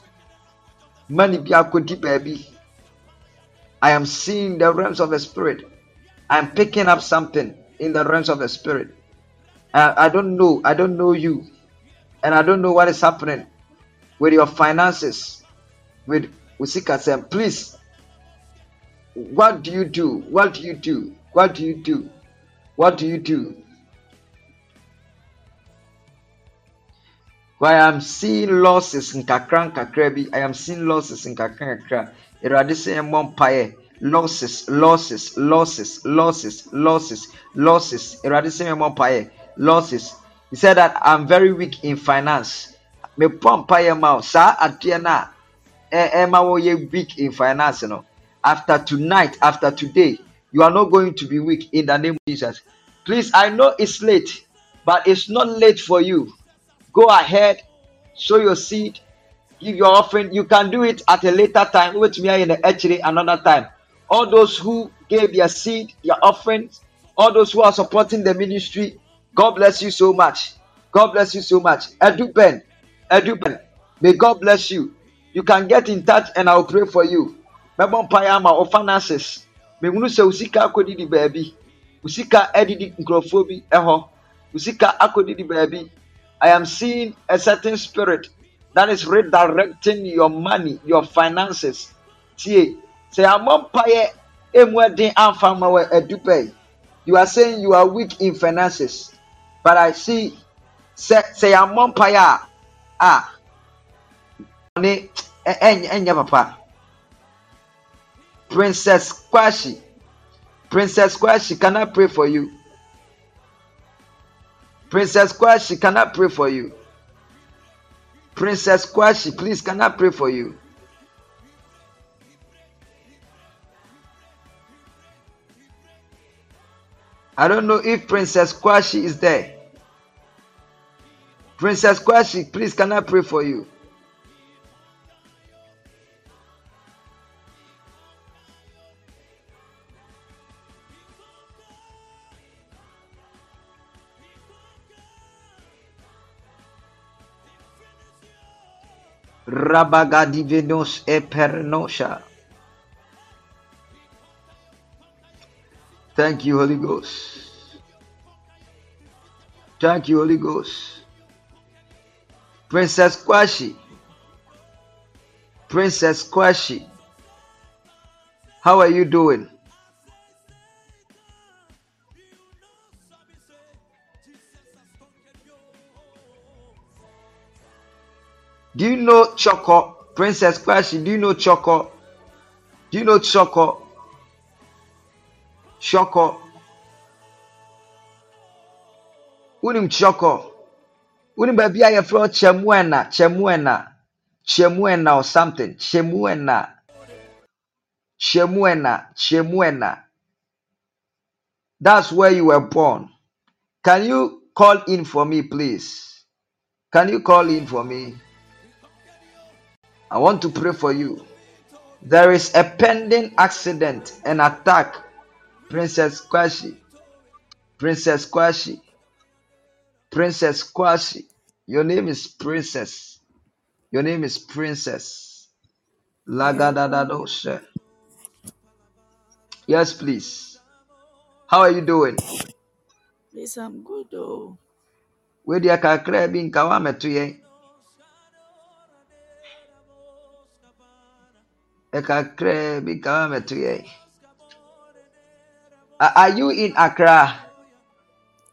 Money bi akɔdi baabi. I am seeing the realms of the spirit. I am picking up something in the realms of the spirit. I, don't know. I don't know you. And i don't know what is happening with your finances. With usika sem please what do you do what do you do what do you do what do you do Well, I am seeing losses in kakra nkakra bi. I am seeing losses in kakra nkakra. Awurade sɛ ɛmmɔ mpaeɛ. Losses, losses, losses, losses, losses, losses. Sɛ ɛmmɔ mpaeɛ. Losses. He said that I'm very weak in finance. Mepɔ mpaeɛ ma wo. Saa adeɛ no a ɛ- ɛma wɔyɛ weak in finance no. After tonight, after today, you are not going to be weak in the name of Jesus. Please, I know it's late, but it's not late for you. Go ahead, sow your seed, give your offering. You can do it at a later time. Wait me in the actually another time. All those who gave their seed, their offerings, all those who are supporting the ministry, God bless you so much. God bless you so much. Edu Ben, Edu Ben, may God bless you. You can get in touch and I'll pray for you. Mebɔ mpaeɛ ama wo finances. Mehunu sɛ wo sika akɔdidi baabi. Wo sika adidi nkurɔfoɔ bi ɛhɔ. Wo sika akɔdidi baabi. I am seeing a certain spirit that is redirecting your money, your finances. Tie, sɛ yɛabɔ mpaeɛ emu ɛden amfa ma wɔ Edu Ben. You are saying you are weak in finances. But I see sɛ sɛ yɛammɔ mpaeɛ a a ne ɛnyɛ papa princess kwashi princess kwashi can i pray for you? Princess kwashi can i pray for you? Princess kwashi please can i pray for you? I don't know if princess kwashi is there. Princess kwashi please can i pray for you rabagadivenos epernosha. Thank you holy ghost. Thank you holy ghost. Princess kwashi. Princess kwashi. How are you doing do you know choco princess kwashi do you know choco do you know choco choco wonim choco wonim baabi a yɛfrɛ no chemuena chemuena chemuena or something. Chemuena. Chemuena chemuena. That's where you were born. Can you call in for me please? Can you call in for me i want to pray for you. There is a pending accident and attack. Princess kwashi. Princess kwashi. Princess kwashi. Your name is princess. Your name is princess. Lagadadadoshe. Yes please. How are you doing? Please, I'm good. Oh, kakra bi nka woamɛto yɛn ɛkakra bi nka woamɛto yɛn A- are you in accra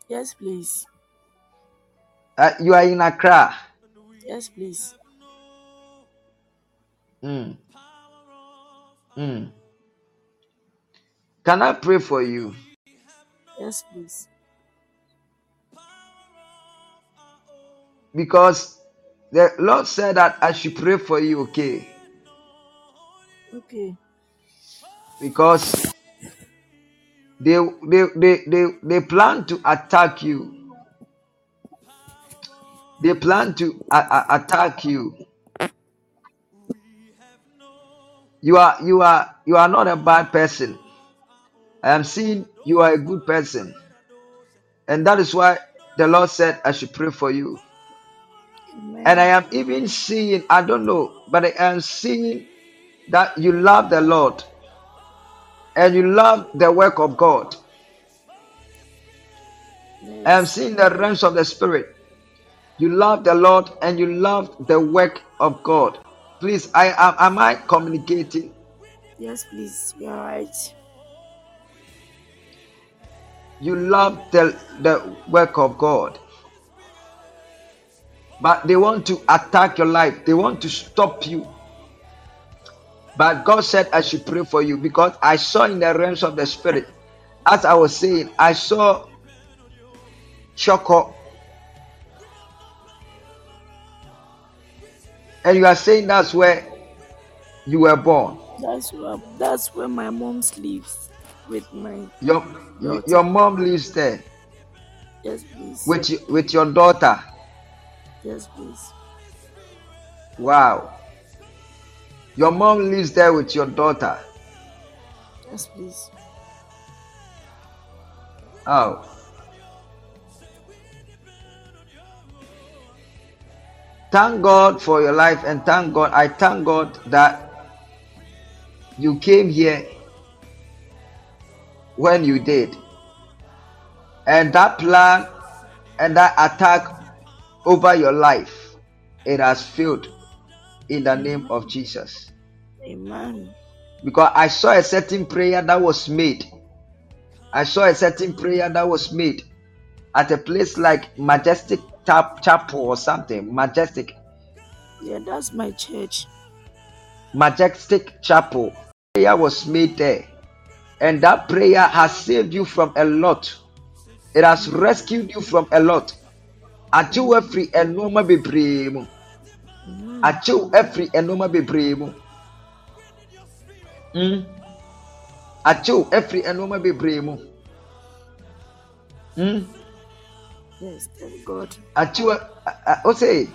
yes, please. Uh, you are in accra Yes, please. mm. Mm. can i pray for you Yes, please. because the lord said that i should pray for you okay Okay. because they they they they, they plan to attack you. They plan to a- a- attack you. You are you are you are not a bad person. I am seeing you are a good person. And that is why the lord said i should pray for you. And i Amen. am even seeing i don't know but i am seeing that you love the lord and you love the work of god i am Yes. seeing the realms of the spirit you love the lord and you love the work of god please i am am i communicating Yes, please. You are right. you love the the work of god but they want to attack your life they want to stop you but god said i should pray for you because i saw in the realms of the spirit as i was saying i saw choco and you are saying that's where you were born That's where that's where my mom sleeps with my your your mom lives there Yes, please. with with your daughter Yes, please. Wow. Your mom lives there with your daughter. Yes, please. Oh. Thank God for your life and thank God. I thank God that you came here when you did. And that plan and that attack over your life, it has failed in the name of Jesus. Amen. Because I saw a certain prayer that was made. I saw a certain prayer that was made at a place like Majestic Chap- Chapel or something. Majestic, Yeah, that's my church. Majestic Chapel. Prayer was made there. And that prayer has saved you from a lot. It has rescued you from a lot. Achieve every enoma bebree mu. Amen. Achieve every enoma bebree mu. Mm. Every enoma bebree mu. Mm. Yes, thank God. Say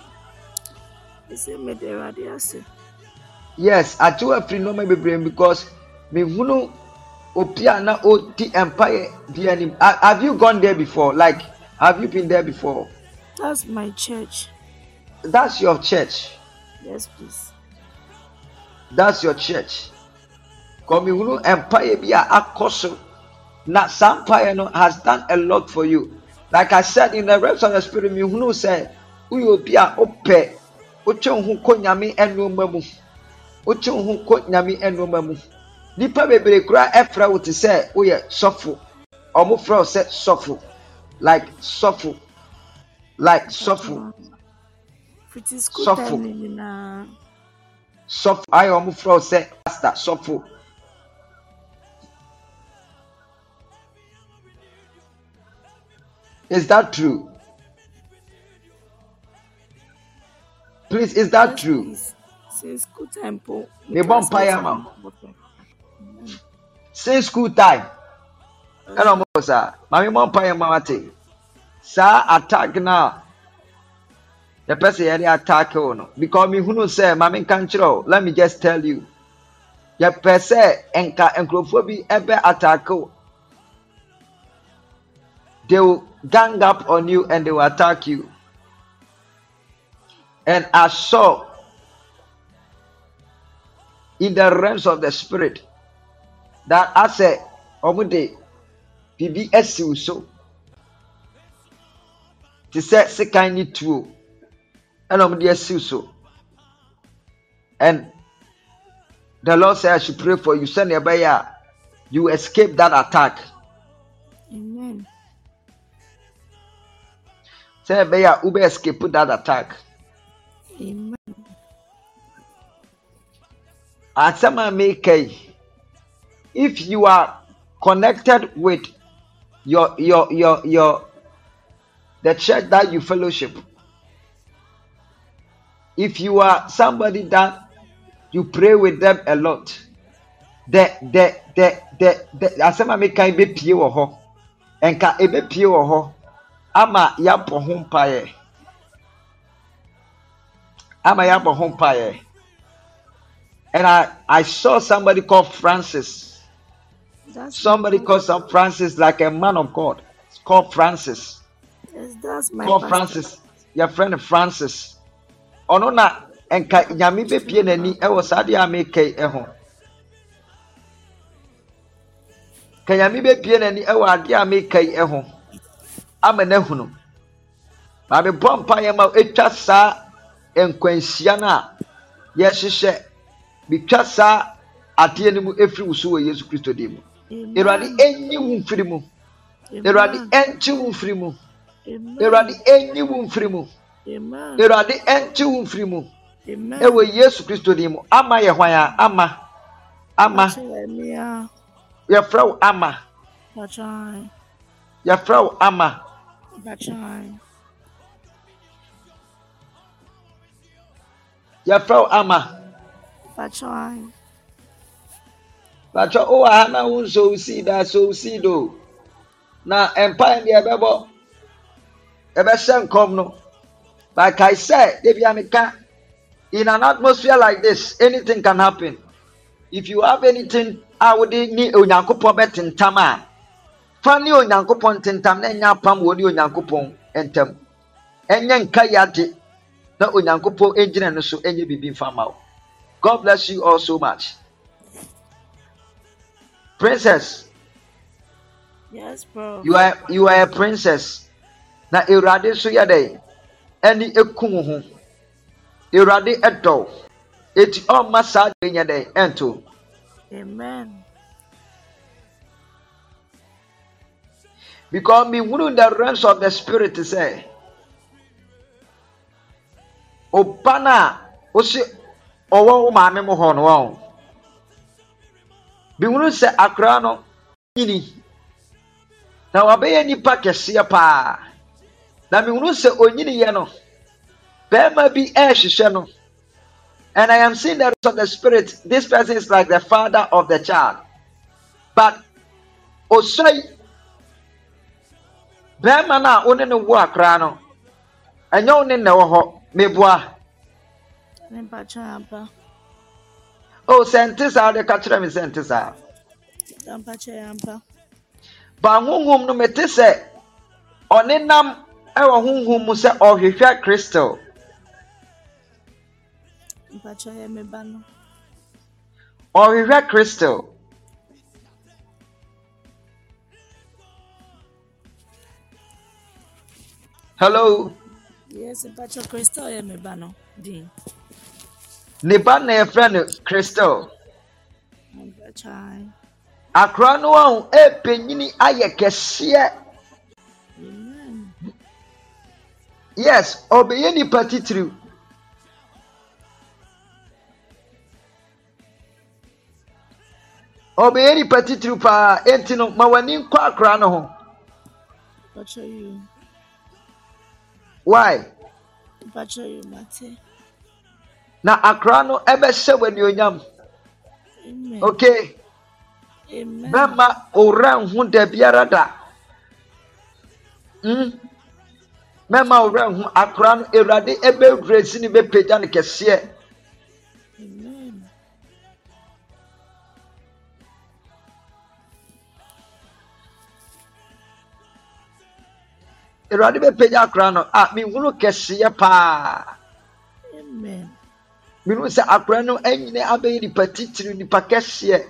He said, "Me the radiasi." yes. Achieve every enoma bebree mu because me hunu obi a na odi empire di anim. Have you gone there before? Like, have you been there before? That's my church. That's your church. Yes, please. That's your church. Come hunu empire bi a akɔ so na saa empire no has done a lot for you. Like I said in the realms of the spirit, me hunu sɛ woyɛ obi a wopɛ wotwe wo ho kɔ nyame nneɛma mu. Wotwe wo ho kɔ nyame nneɛma mu. Nipa bebree koraa ɛfrɛ wo te sɛ woyɛ sɔfo. Ɔmo frɛ wo sɛ sɔfo. Like sɔfo. Like sɔfo. Sɔfo. Sɔfo. Ayɛ ɔmo frɛ wo sɛ pastor sɔfo. Is that true? Please, is that true? Since school time po. Me wo. Since school time. ɛna ɔmo kɔ saa maame mɔ mpaeɛ ma wate saa attack na yɛpɛ sɛ yɛde attack wo no because mehunu sɛ maame nka nkyerɛ wo let me just tell you yɛpɛ sɛ nka nkurɔfoɔ bi ɛbɛ attack wo they will gang up on you and they will attack you. And I saw in the realms of the spirit that I said, de biribi asi wo so te sɛ sekan ne tuo ɛna ɔmo de asi wo so and the lord say i should pray for you. Sɛnea ɛbɛyɛ a you escape that attack sɛ ɛbɛyɛ a wobɛ escape that attack. Amen. asɛm a meka if you are connected with your your your your the church that you fellowship. If you are somebody that you pray with them a lot the the the the the asɛm a meka bɛpie wɔ hɔ nka ebɛpie wɔ hɔ ama yɛabɔ ho mpaeɛ. Ama yɛabɔ ho mpaeɛ. And i i saw somebody called francis. That's somebody called some francis like a man of god. It's called francis. Yes, that's my called pastor. francis. Your friend francis. Ɔno na nka nyame bɛpie n'ani ɛwɔ saa adeɛ a meka yi ho ka nyame n'ani ɛwɔ adeɛ a meka yi ho ama n'ahunu maame bɔ mpaeɛ ma ɛtwa saa nkwanhyia no a yɛhyehyɛ. Bitwa saa adeɛ no mu ɛfiri wo so wɔ yesu kristo din mu. Awurade Amen. ɛnyi wo mfiri mu. Awurade ɛnkye wo mfiri mu. Awurade ɛnyi wo mfiri mu. Awurade ɛnkye wo mfiri mu. Ɛwɔ yesu kristo din mu. Ama yɛ hwan a? Ama. Ama. Yɛfrɛ wo ama. Yɛfrɛ wo ama Bakyɛ. yɛfrɛ wo ama. Batwɛ wowɔ ha na wo nsɔ wo seed a sɔ wo seed o na mpae deɛ ɛbɛbɔ ɛbɛhyɛ nkɔm no. Bakae sɛ debia meka in an atmosphere like this, anything can happen. If you have anything, I would need onyankopɔn bɛtentam a fa ne onyankopɔn tentam na ɛnyɛ apam wɔ ne onyankopɔn ntam. Ɛnyɛ nka yade na onyankopɔn egyina no so ɛnyɛ bibi mfa ma wo. God bless you all so much. Princess. Yes, bro. you are you are a princess. Na awurade nso yɛ dɛ ɛne eku wo ho. Awurade ɛdɔw eti ɔmma saa de nyɛ dɛ ɛnto. Amen. Because me hunu the realms of the spirit sɛ ɔba no a wosi ɔwɔ wo maame mu hɔ no wɔn me hunu sɛ akora no nyini na wabɛyɛ nipa kɛseɛ paa na me hunu sɛ onyiniyɛ no. Bɛrima bi ɛrehwehwɛ no. And i am seeing the realms of the spirit. This person is like the father of the child. But osoi bɛrima no a wo ne no. Wo akora no ɛnyɛ wo ne na ɛwɔ hɔ meboa o sɛ nte saa wode ka kyerɛ me sɛ nte saa ba. Honhom no mete sɛ ɔne nam ɛwɔ honhom mu sɛ ɔhwehwɛ no. ɔhwehwɛ kristo. Hello Yes, mpacho Crystal yɛ me ba no. Din. ne ba na yɛfrɛ no ae. akora no ahu ɛpɛnyini ayɛ kɛseɛ yes ɔbɛyɛ nipa titiriw ɔbɛyɛ nipa titiriw paa enti no ma w'ani nkɔ akora no ho. Why na akora no ɛbɛhyɛ w'anuonyam Amen. okay Amen. bɛma owura nho da biara da mm? mɛma owura nho akora no awurade ɛbɛwura si ne bɛpagya no kɛseɛ awurade bɛpagya akora no a mehunu kɛseɛ paa Amen. mehunu sɛ akora no anyine abɛyɛ nipa titiri nipa kɛseɛ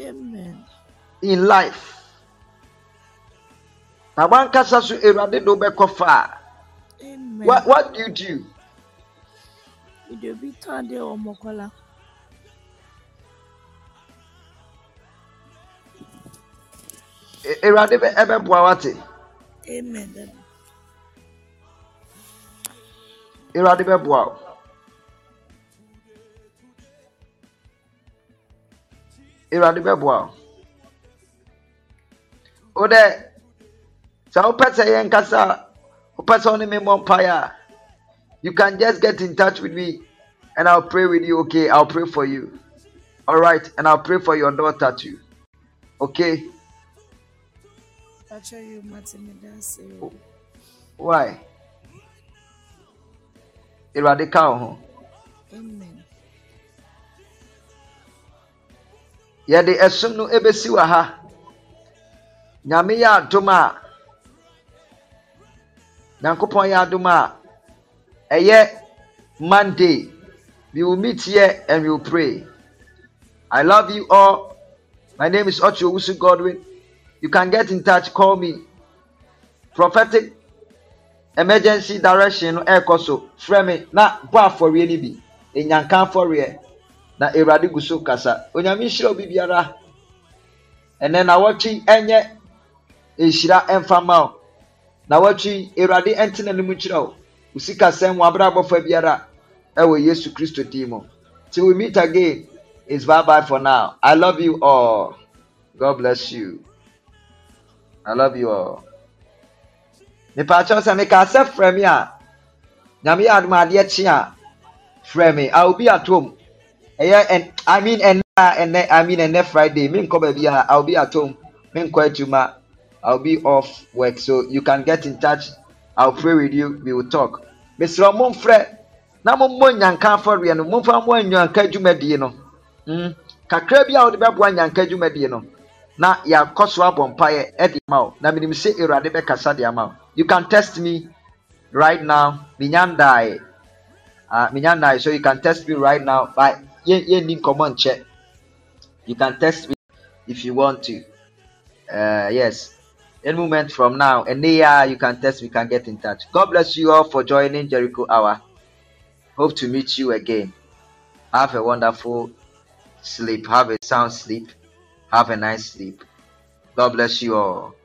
Amen. in life na wankasa so awurade de wobɛkɔ fa Amen. what, what do you do Video bi tɔ adeɛ wɔ Mɔkɔla. Awurade bɛ- ɛbɛboa wate Amen. Awurade bɛboa wo awurade bɛboa wo wo dɛ sɛ wopɛ sɛ yɛnkasa wopɛ sɛ wo ne me mmɔ mpaeɛ a you can just get in touch with me and i'll pray with you okay? I'll pray for you. All right and i'll pray for your daughter too okay? Why awurade ka wo ho yɛde ɛsom no ebesi wɔ ha. Nyame yɛ adom a nyankopɔn yɛ adom a ɛyɛ monday we will meet here and we will pray. I love you all. My name is ochi owusu godwin. You can get in touch call me. Prophetic emergency direction no ɛrekɔ so. Frɛ me na bɔ afɔreɛ no bi. Enyanka afɔreɛ. Na awurade gu so kasa onyame nhyira obi biara. Ɛnɛ na wɔtwe ɛnyɛ nhyira ɛmfa ma wo. Na wɔtwe awurade ɛntena no mu nkyerɛ wo. Wo sikasɛm wɔ abrɛ abɔfa biara ɛwɔ yesu kristo din mu. Till we meet again it's bye bye for now. I love you all. God bless you. I love you all mepaakyɛw sɛ meka sɛ frɛ me a nyame yɛ adom a adeɛ kye a frɛ me i will be at home. Ɛyɛ i mean ɛnɛ a ɛnɛ i mean ɛnɛ friday me nkɔ baabi a i will be at home. Me nkɔ adwuma i will be off work. So you can get in touch. I will pray with you. We will talk. Mesrɛ mo mfrɛ na mommɔ nyanka afɔreɛ no. Momfa mmɔ nyanka dwumadie no. Mm. kakra bi a wode bɛboa nyanka dwumadie no na yɛakɔ so abɔ mpaeɛ de ma na menim sɛ awurade bɛkasa de ama wo. You can test me right now. Menya ndaeɛ uh, menya so you can test me right now but yɛnni nkɔmmɔ nkyɛ. You can test me if you want to. Uh, yes. Any moment from now and yeah you can test we can get in touch. God bless you all for joining jericho hour. Hope to meet you again. Have a wonderful sleep. Have a sound sleep have a nice sleep. God bless you all